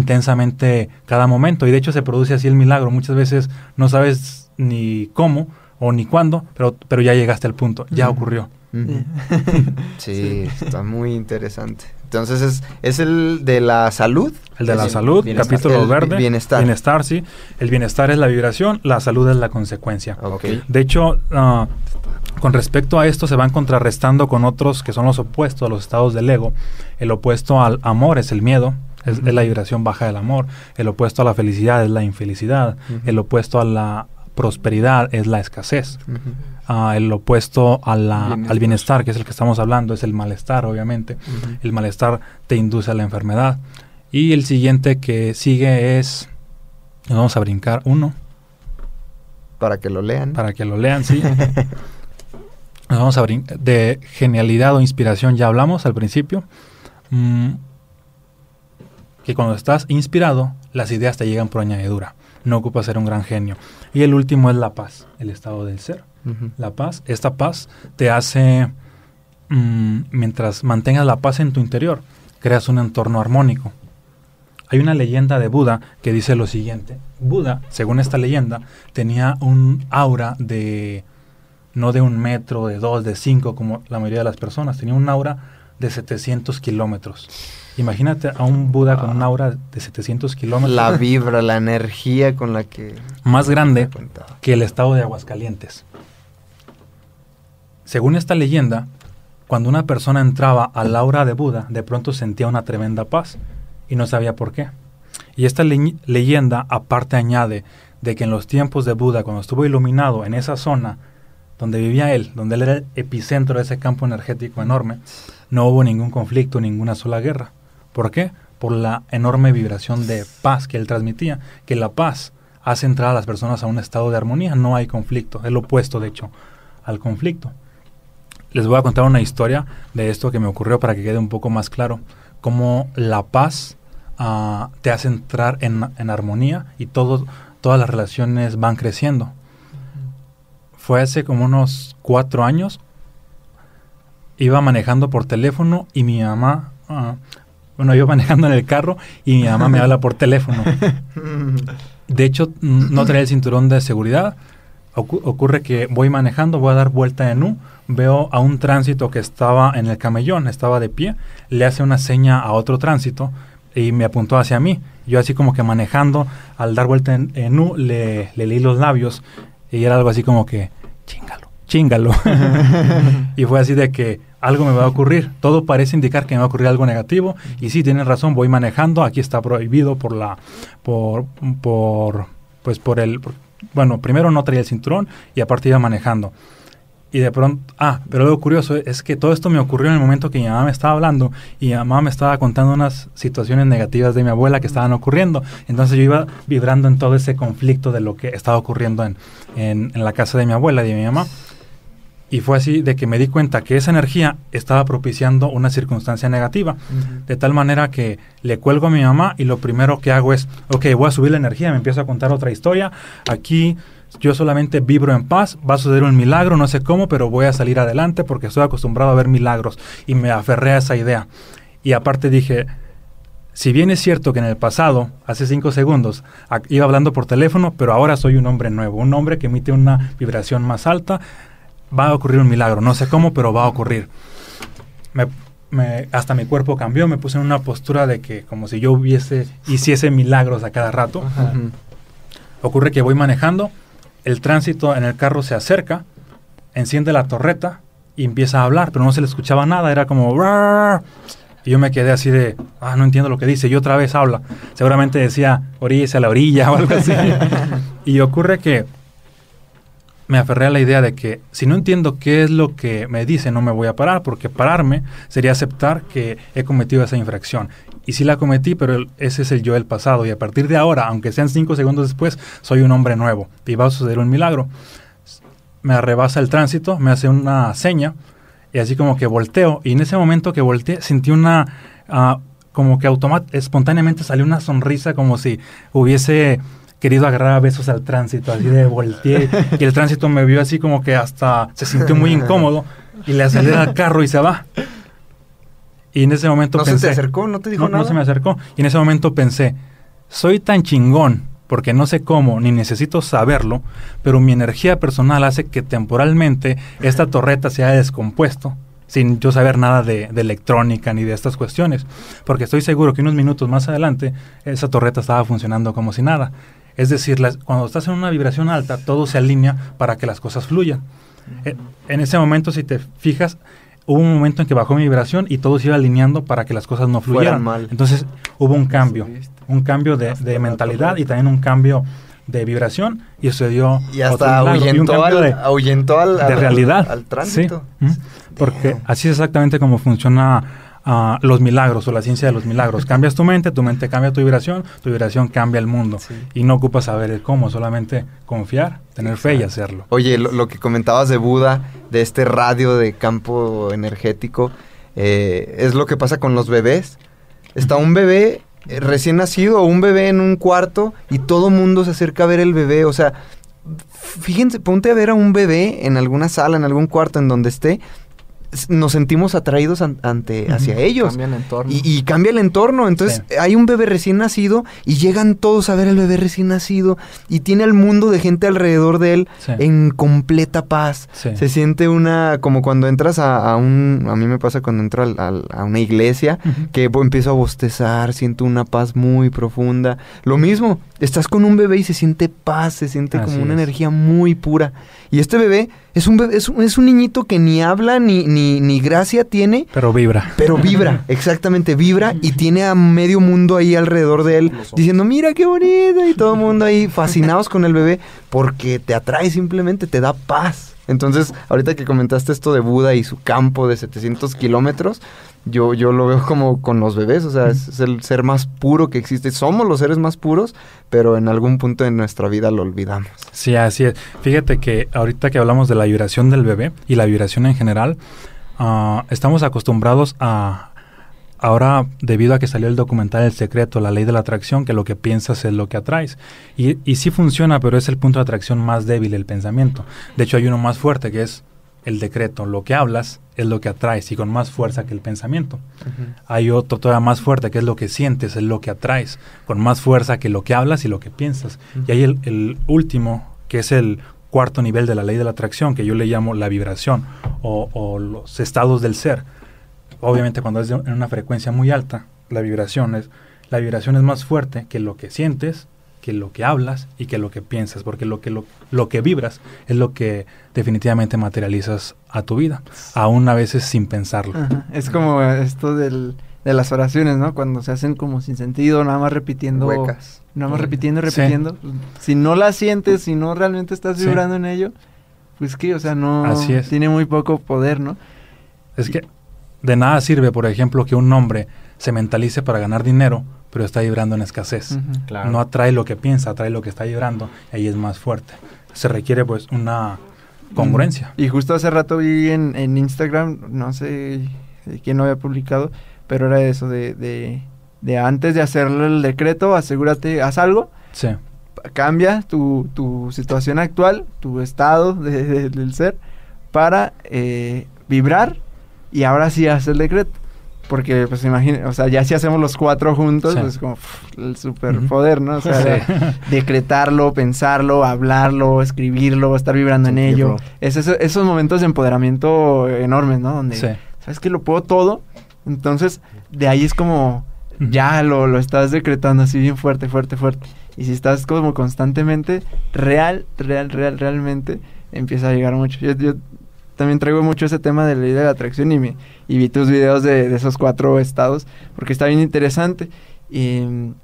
intensamente cada momento. Y de hecho se produce así el milagro. Muchas veces no sabes ni cómo o ni cuándo, pero, pero ya llegaste al punto, ya ocurrió. Sí, está muy interesante. Entonces es, es el de la salud. El de la salud, bienestar. capítulo El verde. Bienestar. Bienestar, sí. El bienestar es la vibración, la salud es la consecuencia. Ok. De hecho, ah, con respecto a esto se van contrarrestando con otros que son los opuestos a los estados del ego. El opuesto al amor es el miedo, es, es la vibración baja del amor. El opuesto a la felicidad es la infelicidad. El opuesto a la prosperidad es la escasez. Ah, el opuesto a la- Bienestar. al bienestar, que es el que estamos hablando, es el malestar, obviamente. El malestar te induce a la enfermedad. Y el siguiente que sigue es... nos Vamos a brincar uno Para que lo lean. para que lo lean, sí. Nos vamos a brincar. De genialidad o inspiración ya hablamos al principio. Mm, que cuando estás inspirado, las ideas te llegan por añadidura. No ocupa ser un gran genio. Y el último es la paz, el estado del ser. La paz, esta paz te hace, mm, mientras mantengas la paz en tu interior, creas un entorno armónico. Hay una leyenda de Buda que dice lo siguiente. Buda, según esta leyenda, tenía un aura de, no de un metro, de dos, de cinco, como la mayoría de las personas. Tenía un aura de 700 kilómetros. Imagínate a un Buda con un aura de 700 kilómetros. La vibra, la energía con la que... Más grande que el estado de Aguascalientes. Según esta leyenda, cuando una persona entraba al aura de Buda, de pronto sentía una tremenda paz y no sabía por qué. Y esta le- leyenda aparte añade de que en los tiempos de Buda, cuando estuvo iluminado en esa zona donde vivía él, donde él era el epicentro de ese campo energético enorme, no hubo ningún conflicto, ninguna sola guerra. ¿Por qué? Por la enorme vibración de paz que él transmitía, que la paz hace entrar a las personas a un estado de armonía, no hay conflicto, es lo opuesto, de hecho, al conflicto. Les voy a contar una historia de esto que me ocurrió para que quede un poco más claro, cómo la paz ah, te hace entrar en, en armonía y todo, todas las relaciones van creciendo. Fue hace como unos cuatro años, iba manejando por teléfono y mi mamá, ah, bueno, iba manejando en el carro y mi mamá me habla por teléfono. De hecho, no traía el cinturón de seguridad. Ocu- ocurre que voy manejando, voy a dar vuelta en U, veo a un tránsito que estaba en el camellón, estaba de pie, le hace una seña a otro tránsito y me apuntó hacia mí. Yo así como que manejando, al dar vuelta en, en U, le, le leí los labios y era algo así como que, chingalo, chingalo. y fue así de que algo me va a ocurrir. Todo parece indicar que me va a ocurrir algo negativo. Y sí, tienes razón, voy manejando. Aquí está prohibido por la, por, por, pues por el, por- bueno, primero no traía el cinturón y aparte iba manejando. Y de pronto, ah, pero lo curioso es que todo esto me ocurrió en el momento que mi mamá me estaba hablando y mi mamá me estaba contando unas situaciones negativas de mi abuela que estaban ocurriendo. Entonces yo iba vibrando en todo ese conflicto de lo que estaba ocurriendo en, en, en la casa de mi abuela y de mi mamá. Y fue así de que me di cuenta que esa energía estaba propiciando una circunstancia negativa. De tal manera que le cuelgo a mi mamá y lo primero que hago es, ok, voy a subir la energía, me empiezo a contar otra historia. Aquí yo solamente vibro en paz, va a suceder un milagro, no sé cómo, pero voy a salir adelante porque estoy acostumbrado a ver milagros. Y me aferré a esa idea. Y aparte dije, si bien es cierto que en el pasado, hace cinco segundos, iba hablando por teléfono, pero ahora soy un hombre nuevo, un hombre que emite una vibración más alta, va a ocurrir un milagro, no sé cómo, pero va a ocurrir. Me- me- hasta mi cuerpo cambió, me puse en una postura de que como si yo hubiese, hiciese milagros a cada rato. Ocurre que voy manejando, el tránsito en el carro se acerca, enciende la torreta y empieza a hablar, pero no se le escuchaba nada, era como... Y yo me quedé así de, ah, no entiendo lo que dice, y otra vez habla. Seguramente decía, oríllese a la orilla o algo así. y ocurre que me aferré a la idea de que si no entiendo qué es lo que me dice, no me voy a parar, porque pararme sería aceptar que he cometido esa infracción. Y sí la cometí, pero ese es el yo del pasado. Y a partir de ahora, aunque sean cinco segundos después, soy un hombre nuevo. Y va a suceder un milagro. Me arrebasa el tránsito, me hace una seña, y así como que volteo. Y en ese momento que volteé, sentí una... ah, como que espontáneamente salió una sonrisa como si hubiese querido agarrar a besos al tránsito, así de volteé. y el tránsito me vio así como que hasta se sintió muy incómodo. Y le acelera el carro y se va. Y en ese momento ¿No se pensé... te acercó? ¿No te dijo no, no nada? se me acercó. Y en ese momento pensé, soy tan chingón porque no sé cómo ni necesito saberlo, pero mi energía personal hace que temporalmente esta torreta se haya descompuesto sin yo saber nada de, de electrónica ni de estas cuestiones, porque estoy seguro que unos minutos más adelante esa torreta estaba funcionando como si nada. Es decir, las- cuando estás en una vibración alta, todo se alinea para que las cosas fluyan. Eh, En ese momento, si te fijas, hubo un momento en que bajó mi vibración y todo se iba alineando para que las cosas no fluyeran. mal. Entonces hubo un cambio, un cambio de, de mentalidad y también un cambio de vibración y sucedió Y otro hasta y un ahuyentó cambio al, de, ahuyentó al, de al- realidad. al tránsito. Sí. Porque así es exactamente como funciona ah, los milagros o la ciencia de los milagros. Cambias tu mente, tu mente cambia tu vibración, tu vibración cambia el mundo. Y no ocupas saber el cómo, solamente confiar, tener fe y hacerlo. Oye, lo, lo que comentabas de Buda, de este radio de campo energético, eh, es lo que pasa con los bebés. Está un bebé eh, recién nacido o un bebé en un cuarto y todo mundo se acerca a ver el bebé. O sea, fíjense, ponte a ver a un bebé en alguna sala, en algún cuarto en donde esté. Nos sentimos atraídos an- ante, hacia ellos. Cambia el entorno. Y, y cambia el entorno. Entonces, hay un bebé recién nacido y llegan todos a ver al bebé recién nacido y tiene al mundo de gente alrededor de él Sí. en completa paz. Sí. Se siente una, como cuando entras a, a un, a mí me pasa cuando entro al- al- a una iglesia, que bo- empiezo a bostezar, siento una paz muy profunda. Lo mismo, estás con un bebé y se siente paz, se siente Así como una es. energía muy pura. Y este bebé es un bebé, es un, es un niñito que ni habla ni, ni, ni gracia tiene, Pero vibra. pero vibra, exactamente, vibra y tiene a medio mundo ahí alrededor de él diciendo, mira qué bonito, y todo el mundo ahí fascinados con el bebé porque te atrae simplemente, te da paz. Entonces, ahorita que comentaste esto de Buda y su campo de 700 kilómetros, yo, yo lo veo como con los bebés, o sea, es, es el ser más puro que existe. Somos los seres más puros, pero en algún punto de nuestra vida lo olvidamos. Sí, así es. Fíjate que ahorita que hablamos de la vibración del bebé y la vibración en general, ah, estamos acostumbrados a... Ahora, debido a que salió el documental El Secreto, la ley de la atracción, que lo que piensas es lo que atraes. Y, y sí funciona, pero es el punto de atracción más débil, el pensamiento. De hecho, hay uno más fuerte, que es el decreto. Lo que hablas es lo que atraes y con más fuerza que el pensamiento. Hay otro todavía más fuerte, que es lo que sientes, es lo que atraes, con más fuerza que lo que hablas y lo que piensas. Y hay el, el último, que es el cuarto nivel de la ley de la atracción, que yo le llamo la vibración o, o los estados del ser. Obviamente cuando es de- en una frecuencia muy alta, la vibración es, la vibración es más fuerte que lo que sientes, que lo que hablas y que lo que piensas, porque lo que, lo, lo que vibras es lo que definitivamente materializas a tu vida, aún a veces sin pensarlo. Ajá, Es como esto del, de las oraciones, ¿no? Cuando se hacen como sin sentido, nada más repitiendo. Huecas. Nada más repitiendo, Sí. repitiendo. Si no la sientes, si no realmente estás Sí. vibrando en ello, pues que, o sea, no. Así es. Tiene muy poco poder, ¿no? Es que de nada sirve, por ejemplo, que un hombre se mentalice para ganar dinero, pero está vibrando en escasez. Claro. No atrae lo que piensa, atrae lo que está vibrando, ahí es más fuerte. Se requiere pues una congruencia. Y justo hace rato vi en, en Instagram, no sé quién lo había publicado, pero era eso de, de, de antes de hacerle el decreto, asegúrate, haz algo, Sí, cambia tu, tu situación actual, tu estado de- de- del ser, para eh, vibrar y ahora sí haz el decreto. Porque, pues, imagina, o sea, ya si hacemos los cuatro juntos, Sí. pues, como pff, el superpoder, ¿no? O sea, Sí. decretarlo, pensarlo, hablarlo, escribirlo, estar vibrando en ello. Es eso- esos momentos de empoderamiento enormes, ¿no? Donde, sí. ¿sabes que Lo puedo todo. Entonces, de ahí es como, ya lo, lo estás decretando así bien fuerte, fuerte, fuerte. Y si estás como constantemente, real, real, real, realmente, empieza a llegar mucho. Yo, yo también traigo mucho ese tema de la ley de la atracción y, me, y vi tus videos de, de esos cuatro estados, porque está bien interesante. Y mm,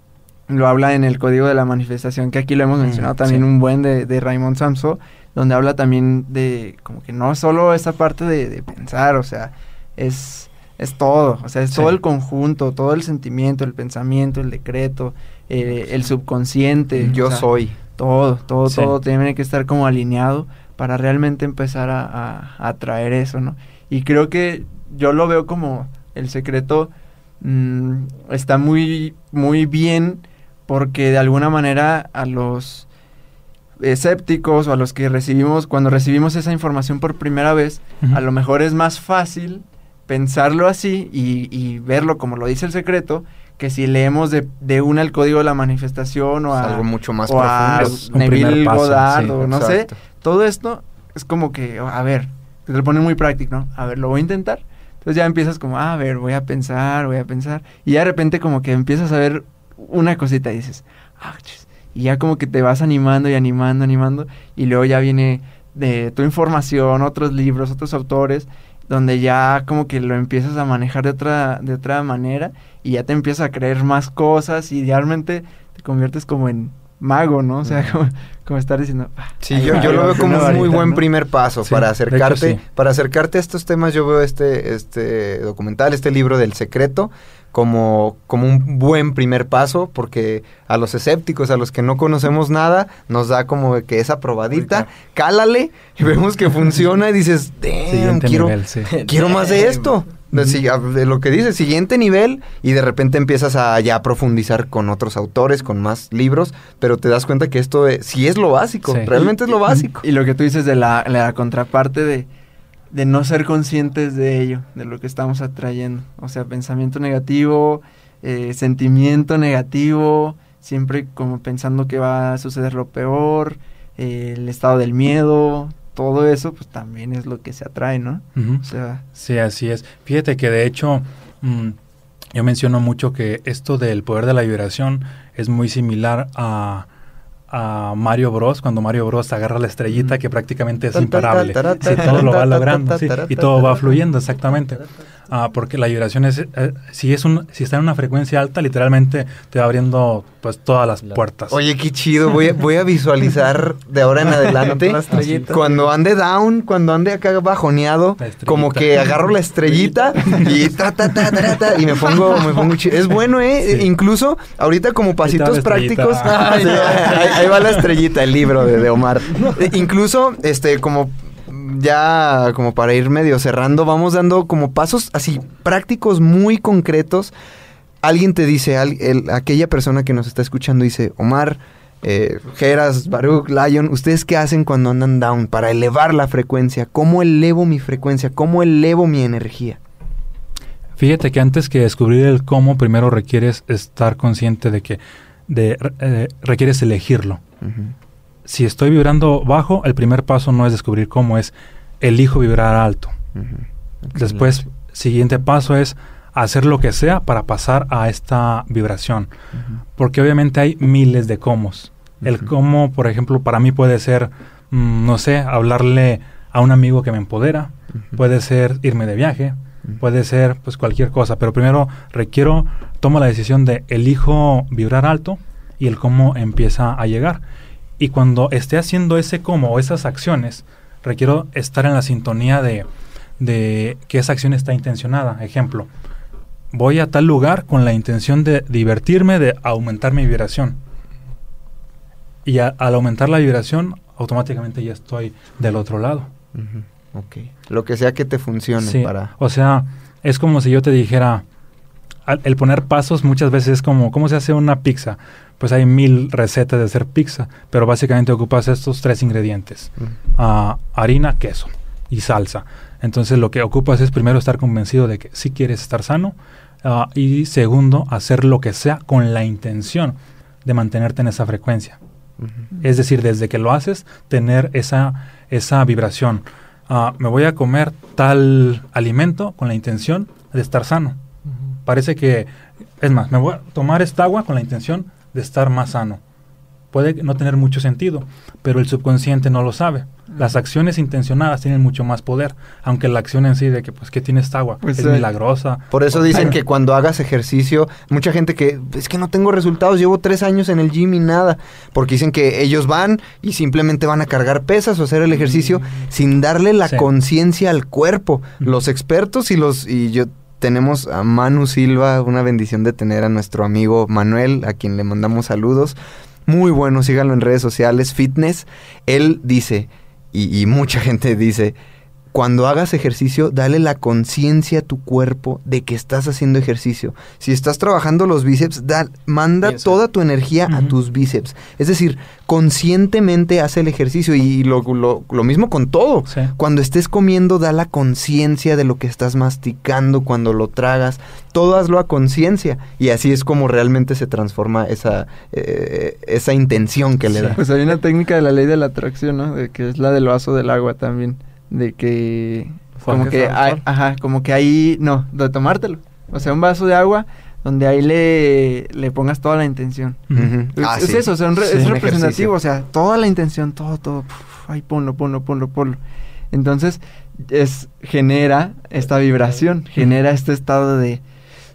lo habla en el código de la manifestación, que aquí lo hemos Mm, mencionado también sí. un buen de, de Raymond Samso, donde habla también de como que no solo esa parte de, de pensar, o sea, es, es todo, o sea, es Sí. todo el conjunto, todo el sentimiento, el pensamiento, el decreto, eh, el subconsciente. Yo o sea, soy. Todo, todo, Sí. todo tiene que estar como alineado para realmente empezar a, a, a atraer eso, ¿no? Y creo que yo lo veo como el secreto mm, está muy, muy bien porque de alguna manera a los escépticos o a los que recibimos, cuando recibimos esa información por primera vez, a lo mejor es más fácil pensarlo así y, y verlo como lo dice el secreto, que si leemos de, de una el código de la manifestación o Es a, algo mucho más o a profundo. Un Neville paso, Goddard sí, o no sé, Exacto. Todo esto es como que, a ver, te lo ponen muy práctico, ¿no? A ver, lo voy a intentar. Entonces ya empiezas como, a ver, voy a pensar, voy a pensar. Y ya de repente como que empiezas a ver una cosita y dices, ah, chis. y ya como que te vas animando y animando, animando. Y luego ya viene de tu información, otros libros, otros autores, donde ya como que lo empiezas a manejar de otra, de otra manera y ya te empiezas a creer más cosas y realmente te conviertes como en mago, ¿no? O sea, como, como estar diciendo... "Ah, Sí, yo, va, yo lo veo como un muy varita", buen ¿no? primer paso Sí, para hecho, acercarte, sí. para acercarte a estos temas. Yo veo este, este documental, este libro del secreto, como, como un buen primer paso, porque a los escépticos, a los que no conocemos nada, nos da como que esa probadita, cálale, y vemos que funciona y dices, quiero, nivel, sí. quiero más de esto. De, si- a- de lo que dice, siguiente nivel, y de repente empiezas a ya profundizar con otros autores, con más libros, pero te das cuenta que esto es- sí es lo básico, Sí. realmente es lo básico. Y lo que tú dices de la, la contraparte de de no ser conscientes de ello, de lo que estamos atrayendo. O sea, pensamiento negativo, eh, sentimiento negativo, siempre como pensando que va a suceder lo peor, eh, el estado del miedo, todo eso, pues también es lo que se atrae, ¿no? O sea, Sí, así es. Fíjate que de hecho, mm, yo menciono mucho que esto del poder de la vibración es muy similar a, a Mario Bros. Cuando Mario Bros. agarra la estrellita que prácticamente es imparable. Sí, todo lo va logrando sí, y todo va fluyendo exactamente. Ah, porque la vibración es, eh, si es un, si está en una frecuencia alta, literalmente te va abriendo pues todas las puertas. Oye, qué chido. Voy a, voy a visualizar de ahora en adelante. Cuando ande down, cuando ande acá bajoneado, como que agarro la estrellita y ta, ta, ta, ta, ta, y me pongo, me pongo chido. Es bueno, ¿eh? Sí. Incluso ahorita como pasitos prácticos. Ay, ahí, ahí va la estrellita, el libro de, de Omar. Eh, Incluso, este, como ya como para ir medio cerrando, vamos dando como pasos así prácticos muy concretos. Alguien te dice, al- el- aquella persona que nos está escuchando dice, Omar, eh, Geras, Baruch, Lion, ¿ustedes qué hacen cuando andan down para elevar la frecuencia? ¿Cómo elevo mi frecuencia? ¿Cómo elevo mi energía? Fíjate que antes que descubrir el cómo, primero requieres estar consciente de que de, eh, requieres elegirlo. Si estoy vibrando bajo, el primer paso no es descubrir cómo, es elijo vibrar alto. Después, siguiente paso es hacer lo que sea para pasar a esta vibración. Porque obviamente hay miles de cómo. El cómo, por ejemplo, para mí puede ser, mm, no sé, hablarle a un amigo que me empodera, puede ser irme de viaje, puede ser pues cualquier cosa, pero primero requiero, tomo la decisión de elijo vibrar alto y el cómo empieza a llegar. Y cuando esté haciendo ese cómo o esas acciones, requiero estar en la sintonía de, de que esa acción está intencionada. Ejemplo, voy a tal lugar con la intención de divertirme, de aumentar mi vibración. Y a- al aumentar la vibración, automáticamente ya estoy del otro lado. Ok. Lo que sea que te funcione Sí, para... O sea, es como si yo te dijera, al- el poner pasos muchas veces es como, ¿cómo se hace una pizza? Pues hay mil recetas de hacer pizza, pero básicamente ocupas estos tres ingredientes. Ah, harina, queso y salsa. Entonces lo que ocupas es primero estar convencido de que sí quieres estar sano ah, y segundo, hacer lo que sea con la intención de mantenerte en esa frecuencia. Es decir, desde que lo haces, tener esa, esa vibración. Ah, me voy a comer tal alimento con la intención de estar sano. Parece que, es más, me voy a tomar esta agua con la intención de estar más sano. Puede no tener mucho sentido, pero el subconsciente no lo sabe. Las acciones intencionadas tienen mucho más poder, aunque la acción en sí de que, pues, ¿qué tiene esta agua? Pues, es eh, milagrosa. Por eso dicen que cuando hagas ejercicio, mucha gente que es que no tengo resultados, llevo tres años en el gym y nada, porque dicen que ellos van y simplemente van a cargar pesas o hacer el ejercicio sin darle la Sí. conciencia al cuerpo. Los expertos y los y yo tenemos a Manu Silva, una bendición de tener a nuestro amigo Manuel, a quien le mandamos saludos. Muy bueno, síganlo en redes sociales, fitness. Él dice, y, y mucha gente dice, cuando hagas ejercicio, dale la conciencia a tu cuerpo de que estás haciendo ejercicio. Si estás trabajando los bíceps, da- manda Piensa. toda tu energía a tus bíceps. Es decir, conscientemente haz el ejercicio y lo, lo- lo mismo con todo. Sí. Cuando estés comiendo, da la conciencia de lo que estás masticando cuando lo tragas. Todo hazlo a conciencia. Y así es como realmente se transforma esa, eh, esa intención que le Sí. da. Pues hay una técnica de la ley de la atracción, ¿no? De que es la del vaso del agua también. De que... Como que, hay- ajá, como que ahí... No, de tomártelo. O sea, un vaso de agua donde ahí le, le pongas toda la intención. Es, Ah, es sí. eso, o sea, un re- Sí, es representativo, o sea, toda la intención, todo, todo, puf, ahí ponlo, ponlo, ponlo, ponlo. Entonces, es, genera esta vibración, genera este estado de,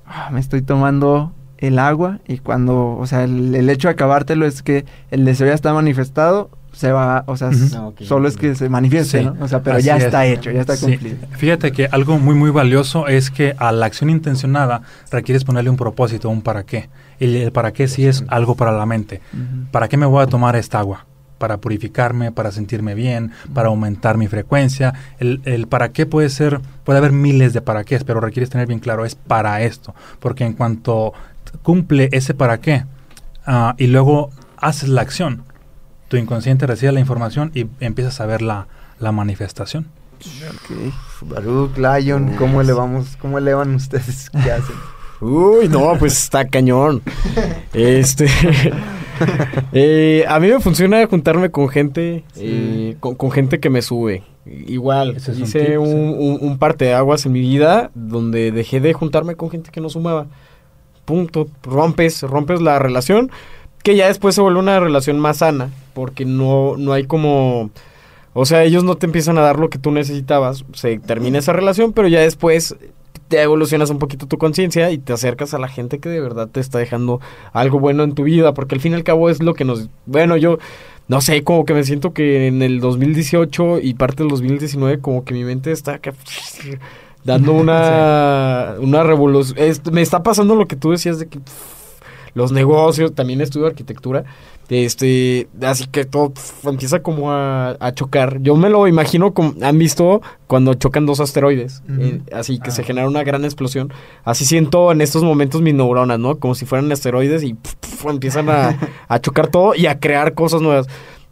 "Ah, me estoy tomando el agua y cuando, o sea, el, el hecho de acabártelo es que el deseo ya está manifestado, se va, o sea, Ah, solo es que se manifieste, Sí, ¿no? O sea, pero así ya es. está hecho, ya está Sí. cumplido. Fíjate que algo muy muy valioso es que a la acción intencionada requieres ponerle un propósito, un para qué. Y el para qué sí es algo para la mente. ¿Para qué me voy a tomar esta agua? Para purificarme, para sentirme bien, para aumentar mi frecuencia. El, el para qué puede ser, puede haber miles de para qué, pero requieres tener bien claro, es para esto. Porque en cuanto cumple ese para qué ah, y luego haces la acción, tu inconsciente recibe la información y empiezas a ver la, la manifestación. Baruch, Lion, ¿cómo elevamos, cómo elevan ustedes? ¿Qué hacen? Uy, no, pues está cañón. Este. eh, a mí me funciona juntarme con gente, eh, con, con gente que me sube. Igual, Ese es un hice tip, un, sí. un, un parte de aguas en mi vida donde dejé de juntarme con gente que no sumaba. Punto. Rompes, rompes la relación, que ya después se vuelve una relación más sana, porque no, no hay como... O sea, ellos no te empiezan a dar lo que tú necesitabas, se termina esa relación, pero ya después te evolucionas un poquito tu conciencia y te acercas a la gente que de verdad te está dejando algo bueno en tu vida, porque al fin y al cabo es lo que nos... Bueno, yo no sé, como que me siento que en el 2018 y parte del 2019 como que mi mente está dando una, una revolución. Es- me está pasando lo que tú decías de que los negocios, también estudio arquitectura, este, así que todo pff, empieza como a, a chocar. Yo me lo imagino como, han visto cuando chocan dos asteroides, eh, así que Ah. se genera una gran explosión. Así siento en estos momentos mis neuronas, ¿no? Como si fueran asteroides y pff, pff, empiezan a, a chocar todo y a crear cosas nuevas.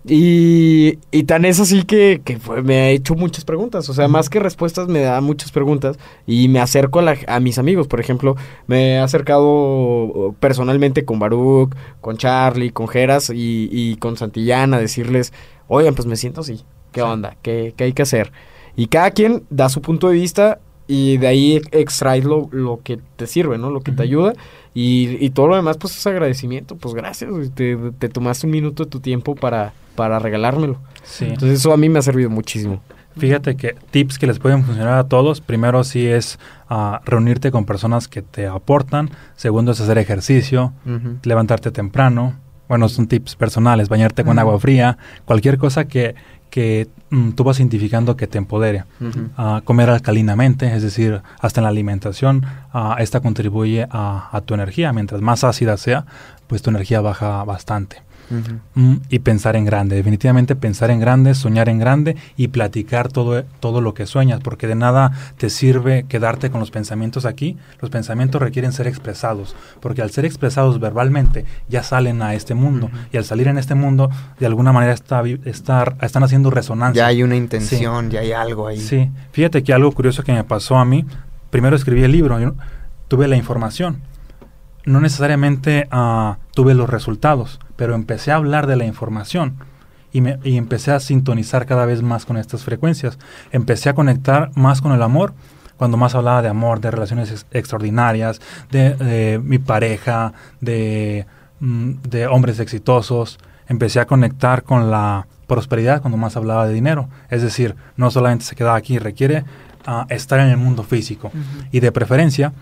Y, y tan es así que, que fue- me ha hecho muchas preguntas. O sea, más que respuestas, me da muchas preguntas. Y me acerco a, la- a mis amigos. Por ejemplo, me he acercado personalmente con Baruch, con Charlie, con Geras y, y con Santillana a decirles, oigan, pues me siento así. ¿Qué onda? ¿Qué, qué hay que hacer? Y cada quien da su punto de vista y de ahí extraes lo, lo que te sirve, ¿no? Lo que te ayuda. Y, y todo lo demás, pues es agradecimiento. Pues gracias. Te, te tomaste un minuto de tu tiempo para, para regalármelo. Sí. Entonces eso a mí me ha servido muchísimo. Fíjate que tips que les pueden funcionar a todos. Primero sí es ah, reunirte con personas que te aportan. Segundo es hacer ejercicio, levantarte temprano. Bueno, son tips personales, bañarte con agua fría, cualquier cosa que, que mm, tú vas identificando que te empodere. Ah, comer alcalinamente, es decir, hasta en la alimentación, ah, esta contribuye a, a tu energía. Mientras más ácida sea, pues tu energía baja bastante. Mm, y pensar en grande, definitivamente pensar en grande, soñar en grande y platicar todo, todo lo que sueñas, porque de nada te sirve quedarte con los pensamientos aquí. Los pensamientos requieren ser expresados, porque al ser expresados verbalmente ya salen a este mundo y al salir en este mundo de alguna manera está, estar, están haciendo resonancia. Ya hay una intención, ya hay algo ahí. Sí, fíjate que algo curioso que me pasó a mí, primero escribí el libro, yo tuve la información, no necesariamente ah, tuve los resultados, pero empecé a hablar de la información y, me, y empecé a sintonizar cada vez más con estas frecuencias, empecé a conectar más con el amor, cuando más hablaba de amor, de relaciones ex- extraordinarias, de, de mi pareja, de, mm, de hombres exitosos, empecé a conectar con la prosperidad cuando más hablaba de dinero. Es decir, no solamente se queda aquí, requiere ah, estar en el mundo físico. Y de preferencia,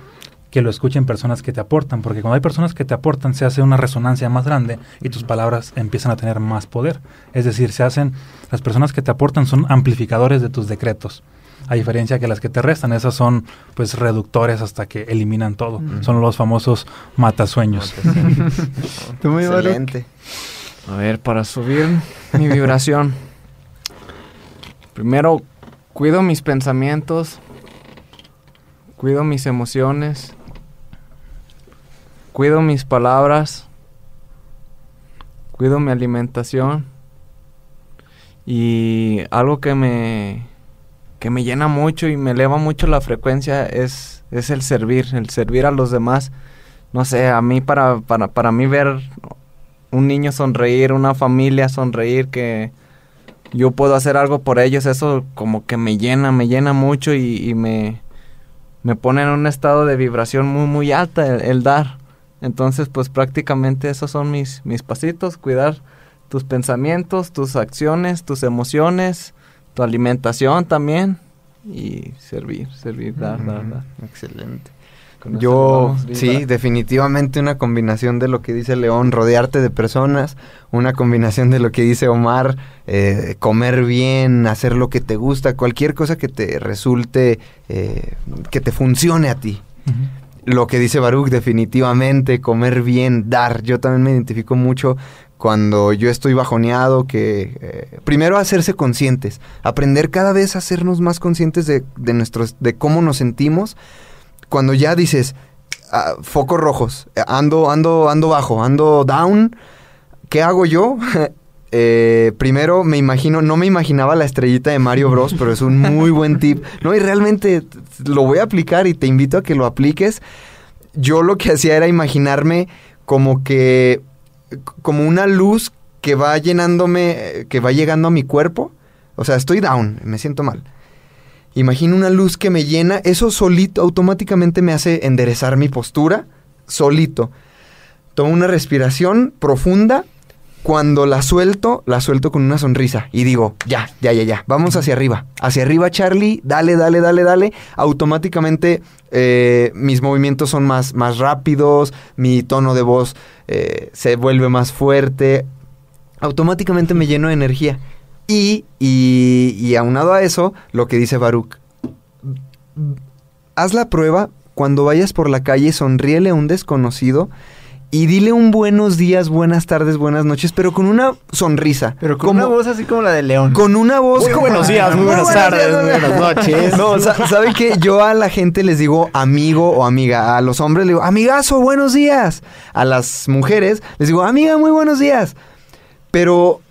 que lo escuchen personas que te aportan, porque cuando hay personas que te aportan se hace una resonancia más grande y tus palabras empiezan a tener más poder. Es decir, se hacen, las personas que te aportan son amplificadores de tus decretos. A diferencia que las que te restan, esas son pues reductores hasta que eliminan todo. Son los famosos matasueños. ¿Tú, Baruch? Excelente. A ver, para subir mi vibración. Primero, cuido mis pensamientos. Cuido mis emociones. Cuido mis palabras. Cuido mi alimentación. Y algo que me que me llena mucho y me eleva mucho la frecuencia es, es el servir, el servir a los demás. No sé, a mí para, para, para mí ver un niño sonreír, una familia sonreír, que yo puedo hacer algo por ellos, eso como que me llena, me llena mucho y, me, me pone en un estado de vibración muy, muy alta el dar. Entonces, pues prácticamente esos son mis, mis pasitos, cuidar tus pensamientos, tus acciones, tus emociones, tu alimentación también y servir, servir, dar, dar, dar. Excelente. Con Yo, sí, definitivamente una combinación de lo que dice León, rodearte de personas, una combinación de lo que dice Omar, eh, comer bien, hacer lo que te gusta, cualquier cosa que te resulte, eh, que te funcione a ti. Lo que dice Baruch, definitivamente, comer bien, dar. Yo también me identifico mucho cuando yo estoy bajoneado, que eh, primero hacerse conscientes, aprender cada vez a hacernos más conscientes de, de nuestros, de cómo nos sentimos. Cuando ya dices, ah, focos rojos, eh, ando, ando, ando bajo, ando down, ¿qué hago yo? eh, primero me imagino, no me imaginaba la estrellita de Mario Bros, pero es un muy buen tip. No, y realmente lo voy a aplicar y te invito a que lo apliques. Yo lo que hacía era imaginarme como que, como una luz que va llenándome, que va llegando a mi cuerpo. O sea, estoy down, me siento mal. Imagino una luz que me llena, eso solito automáticamente me hace enderezar mi postura, solito. Tomo una respiración profunda, cuando la suelto, la suelto con una sonrisa y digo, ya, ya, ya, ya, vamos hacia arriba, hacia arriba Charlie, dale, dale, dale, dale. Automáticamente eh, mis movimientos son más, más rápidos, mi tono de voz eh, se vuelve más fuerte, automáticamente me lleno de energía. Y, y, y aunado a eso, lo que dice Baruch, haz la prueba cuando vayas por la calle, sonríele a un desconocido y dile un buenos días, buenas tardes, buenas noches, pero con una sonrisa. Pero con Como- una voz así como la de León. Con una voz. Muy como- buenos días, muy buenas tardes, muy buenas noches. No, sa- ¿sabe qué? Yo a la gente les digo amigo o amiga. A los hombres les digo, amigazo, buenos días. A las mujeres les digo, amiga, muy buenos días. Pero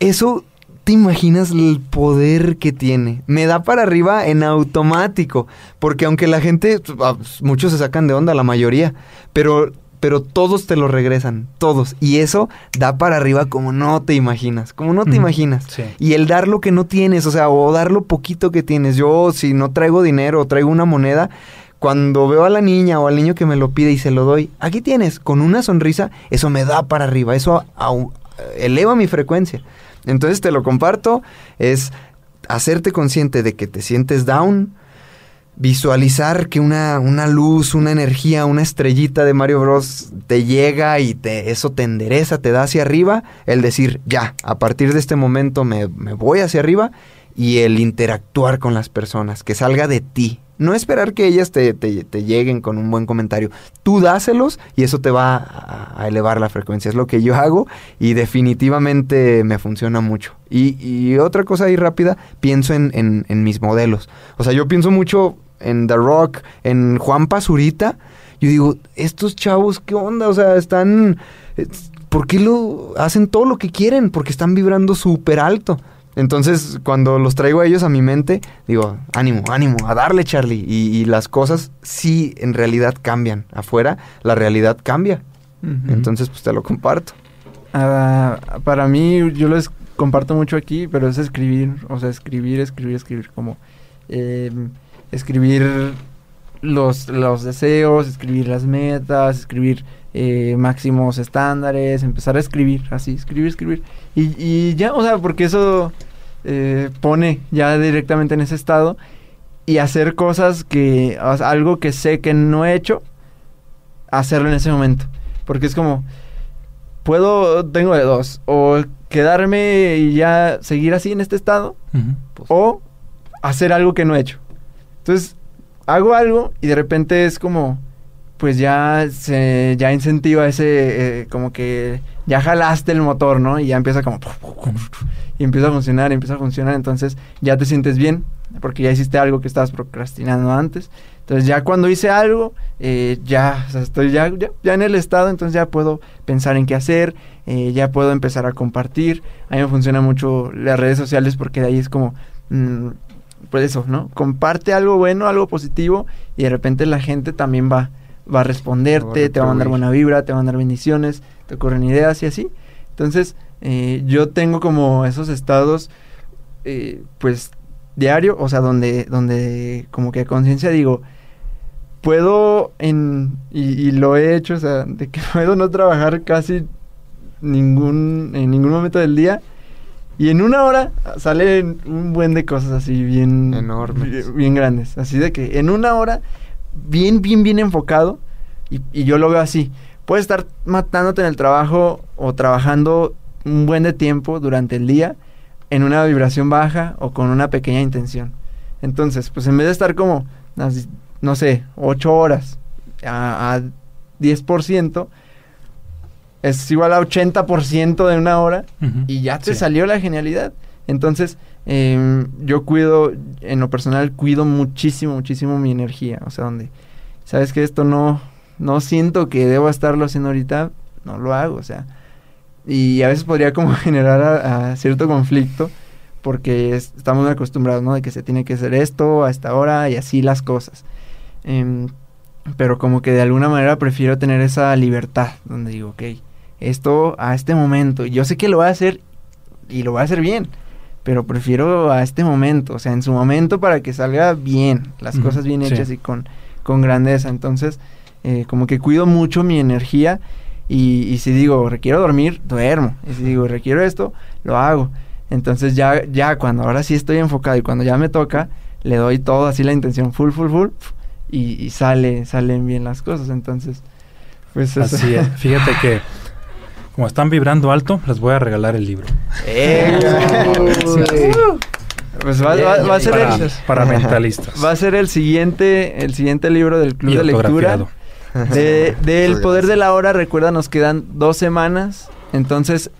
eso, ¿te imaginas el poder que tiene? Me da para arriba en automático. Porque aunque la gente, ah, muchos se sacan de onda, la mayoría. Pero, pero todos te lo regresan, todos. Y eso da para arriba como no te imaginas. Como no te imaginas. Sí. Y el dar lo que no tienes, o sea, o dar lo poquito que tienes. Yo, si no traigo dinero o traigo una moneda, cuando veo a la niña o al niño que me lo pide y se lo doy, aquí tienes, con una sonrisa, eso me da para arriba, eso eleva mi frecuencia. Entonces te lo comparto, es hacerte consciente de que te sientes down, visualizar que una, una luz, una energía, una estrellita de Mario Bros te llega y te, eso te endereza, te da hacia arriba, el decir, ya, a partir de este momento me, me voy hacia arriba y el interactuar con las personas, que salga de ti. No esperar que ellas te, te- lleguen con un buen comentario. Tú dáselos y eso te va a, elevar la frecuencia. Es lo que yo hago y definitivamente me funciona mucho. Y, y otra cosa ahí rápida, pienso en, en- en mis modelos. O sea, yo pienso mucho en The Rock, en Juan Pazurita. Yo digo, estos chavos, ¿qué onda? O sea, están... ¿Por qué lo hacen todo lo que quieren? Porque están vibrando súper alto. Entonces, cuando los traigo a ellos a mi mente, digo, ánimo, ánimo, a darle, Charlie. Y, y las cosas sí en realidad cambian. Afuera, la realidad cambia. Entonces, pues te lo comparto. Ah, para mí, yo les comparto mucho aquí, pero es escribir, o sea, escribir, escribir, escribir, como eh, escribir los, los deseos, escribir las metas, escribir eh, máximos estándares, empezar a escribir, así, escribir, escribir. Y, y ya, o sea, porque eso eh, pone ya directamente en ese estado y hacer cosas que, o sea, algo que sé que no he hecho, hacerlo en ese momento. Porque es como, puedo, tengo de dos, o quedarme y ya seguir así en este estado, Ujú. o hacer algo que no he hecho. Entonces, hago algo y de repente es como, pues ya se, ya incentiva ese, eh, como que ya jalaste el motor, ¿no? Y ya empieza como, y empieza a funcionar, empieza a funcionar, entonces ya te sientes bien, porque ya hiciste algo que estabas procrastinando antes. Entonces ya cuando hice algo, eh, ya, estoy ya, ya, ya en el estado, entonces ya puedo pensar en qué hacer, eh, ya puedo empezar a compartir. A mí me funciona mucho las redes sociales porque de ahí es como, mm, pues eso, ¿no? Comparte algo bueno, algo positivo y de repente la gente también va, va a responderte, te va a mandar buena vibra, te va a mandar bendiciones, te ocurren ideas y así. Entonces, eh, yo tengo como esos estados, eh, pues, diario, o sea, donde, donde como que a conciencia digo, puedo en, y, y lo he hecho, o sea, de que puedo no trabajar casi ningún, en ningún momento del día. Y en una hora salen un buen de cosas así bien Enormes. Bien, bien grandes. Así de que en una hora, bien, bien, bien enfocado. Y, y yo lo veo así. Puedes estar matándote en el trabajo o trabajando un buen de tiempo durante el día en una vibración baja o con una pequeña intención. Entonces, pues en vez de estar como, no sé, 8 horas a, a 10%, es igual a 80% de una hora y ya te Sí. salió la genialidad. Entonces, em, yo cuido, en lo personal, cuido muchísimo, muchísimo mi energía. O sea, donde, sabes que esto no, no siento que debo estarlo haciendo ahorita, no lo hago. O sea, y a veces podría como generar a, cierto conflicto porque es- estamos acostumbrados, ¿no? De que se tiene que hacer esto a esta hora y así las cosas. Em, pero como que de alguna manera prefiero tener esa libertad, donde digo, ok, esto a este momento, yo sé que lo voy a hacer y lo voy a hacer bien, pero prefiero a este momento, o sea, en su momento para que salga bien, las cosas bien sí. hechas y con, con grandeza. Entonces, eh, como que cuido mucho mi energía y, y si digo, requiero dormir, duermo. Y si digo, requiero esto, lo hago. Entonces ya, ya cuando ahora sí estoy enfocado y cuando ya me toca, le doy todo así la intención full, full, full y, y sale, salen bien las cosas. Entonces, pues eso. Así es. Fíjate que como están vibrando alto, les voy a regalar el libro. Pues va, va- va a ser para, el, para mentalistas. va a ser el siguiente, el siguiente libro del club de lectura. De, del poder de la hora, recuerda, nos quedan dos semanas. Entonces,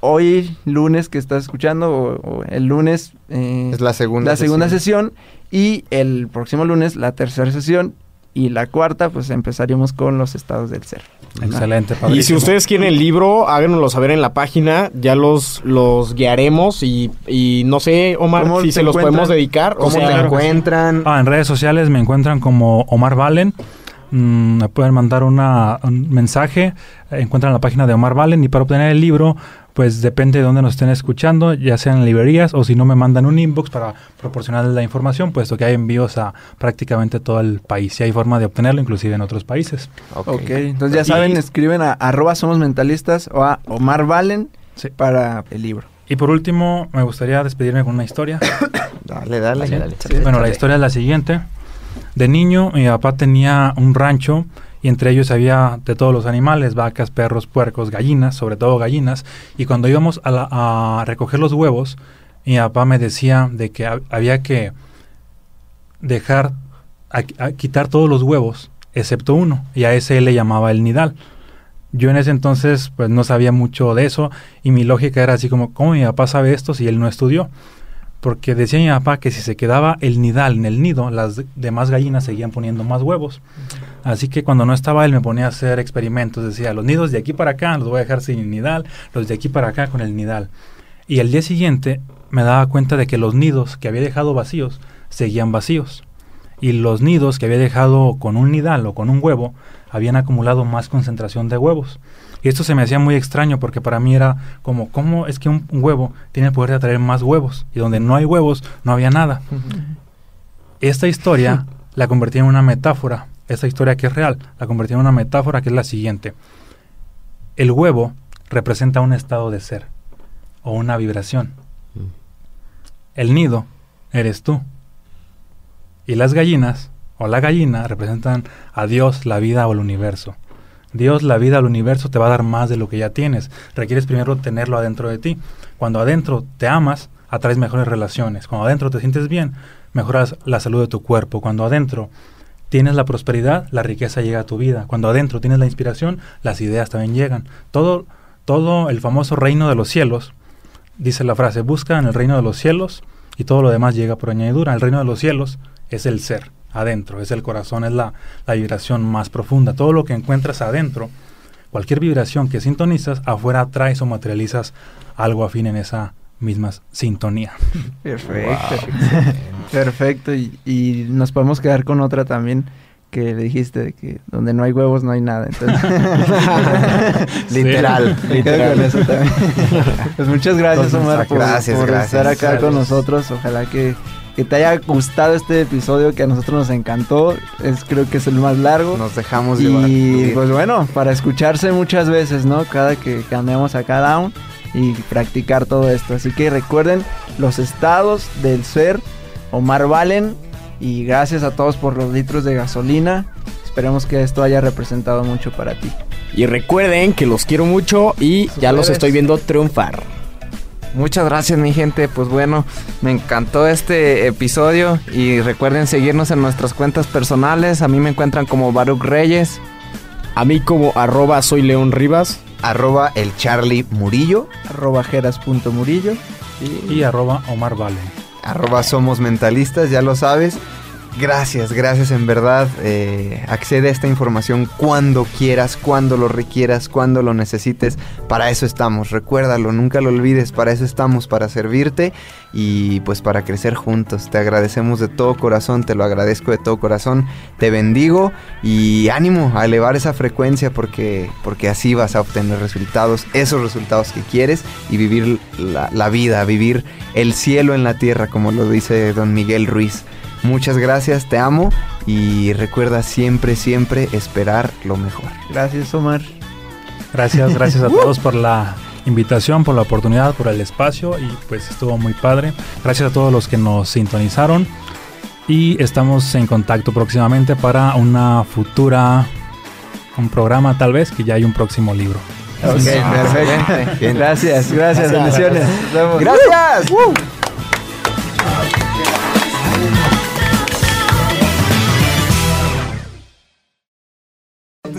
hoy, lunes que estás escuchando, o, o el lunes, eh, Es la segunda. la segunda sesión. Y el próximo lunes, la tercera sesión. Y la cuarta, pues empezaríamos con los estados del ser. Excelente, Y si padrísimo. ustedes quieren el libro, háganoslo saber en la página. Ya los, los guiaremos y, y no sé, Omar, ¿Cómo si se los podemos dedicar. ¿Cómo o sea, te encuentran? Ah, en redes sociales me encuentran como Omar Valen. Mm, me pueden mandar una, un mensaje. eh, encuentran la página de Omar Valen. Y para obtener el libro, pues depende de dónde nos estén escuchando, ya sea en librerías o si no me mandan un inbox para proporcionarles la información, puesto que hay envíos a prácticamente todo el país. Y hay forma de obtenerlo, inclusive en otros países. Ok, entonces ya Y- saben, escriben a arroba somos mentalistas o a Omar Valen Sí. para el libro. Y por último, me gustaría despedirme con una historia. Dale, dale. Bueno, la historia es la siguiente. De niño, mi papá tenía un rancho y entre ellos había de todos los animales, vacas, perros, puercos, gallinas, sobre todo gallinas. Y cuando íbamos a, la- a recoger los huevos, mi papá me decía de que hab- había que dejar, a- quitar todos los huevos, excepto uno, y a ese le llamaba el nidal. Yo en ese entonces pues no sabía mucho de eso y mi lógica era así como, ¿cómo mi papá sabe esto si él no estudió? Porque decía mi papá que si se quedaba el nidal en el nido, las de- demás gallinas seguían poniendo más huevos. Así que cuando no estaba él me ponía a hacer experimentos. Decía, los nidos de aquí para acá los voy a dejar sin nidal, los de aquí para acá con el nidal. Y el día siguiente me daba cuenta de que los nidos que había dejado vacíos seguían vacíos. Y los nidos que había dejado con un nidal o con un huevo habían acumulado más concentración de huevos. Y esto se me hacía muy extraño porque para mí era como, ¿cómo es que un un huevo tiene el poder de atraer más huevos? Y donde no hay huevos, no había nada. Esta historia la convertí en una metáfora. Esta historia que es real, la convertí en una metáfora que es la siguiente. El huevo representa un estado de ser o una vibración. El nido eres tú. Y las gallinas o la gallina representan a Dios, la vida o el universo. Dios, la vida, el universo te va a dar más de lo que ya tienes. Requieres primero tenerlo adentro de ti. Cuando adentro te amas, atraes mejores relaciones. Cuando adentro te sientes bien, mejoras la salud de tu cuerpo. Cuando adentro tienes la prosperidad, la riqueza llega a tu vida. Cuando adentro tienes la inspiración, las ideas también llegan. Todo, todo el famoso reino de los cielos, dice la frase, busca en el reino de los cielos y todo lo demás llega por añadidura. El reino de los cielos es el ser, adentro, es el corazón, es la, la vibración más profunda. Todo lo que encuentras adentro, cualquier vibración que sintonizas, afuera traes o materializas algo afín en esa misma sintonía. Perfecto. Perfecto. Y, y nos podemos quedar con otra también que le dijiste de que donde no hay huevos no hay nada. Entonces, Literal. con eso también. Pues muchas gracias, Entonces, Omar, por, gracias, por gracias. estar acá con nosotros. Ojalá que, que te haya gustado este episodio que a nosotros nos encantó. Es creo que es el más largo. Nos dejamos llevar. Y pues bueno, para escucharse muchas veces, ¿no? Cada que cambiamos acá down y practicar todo esto. Así que recuerden los estados del ser, Omar Valen. Y gracias a todos por los litros de gasolina. Esperemos que esto haya representado mucho para ti. Y recuerden que los quiero mucho y ya los estoy viendo triunfar. Muchas gracias mi gente, pues bueno, me encantó este episodio y recuerden seguirnos en nuestras cuentas personales, a mí me encuentran como Baruch Reyes, A mí como arroba soy León Rivas. Arroba el Charlie Murillo. Arroba jeras.murillo. Y arroba Omar Valen. Arroba somos mentalistas, ya lo sabes. Gracias, gracias en verdad. Eh, accede a esta información cuando quieras, cuando lo requieras, cuando lo necesites. Para eso estamos, recuérdalo, nunca lo olvides, para eso estamos, para servirte y pues para crecer juntos. Te agradecemos de todo corazón, te lo agradezco de todo corazón, te bendigo y ánimo a elevar esa frecuencia porque, porque así vas a obtener resultados, esos resultados que quieres y vivir la, la vida, vivir el cielo en la tierra, como lo dice don Miguel Ruiz. Muchas gracias, te amo y recuerda siempre, siempre esperar lo mejor. Gracias, Omar. Gracias, gracias a todos por la invitación, por la oportunidad, por el espacio y pues estuvo muy padre. Gracias a todos los que nos sintonizaron y estamos en contacto próximamente para una futura, un programa tal vez, que ya hay un próximo libro. Ok, perfecto. Bien. Gracias, gracias, bendiciones. Gracias.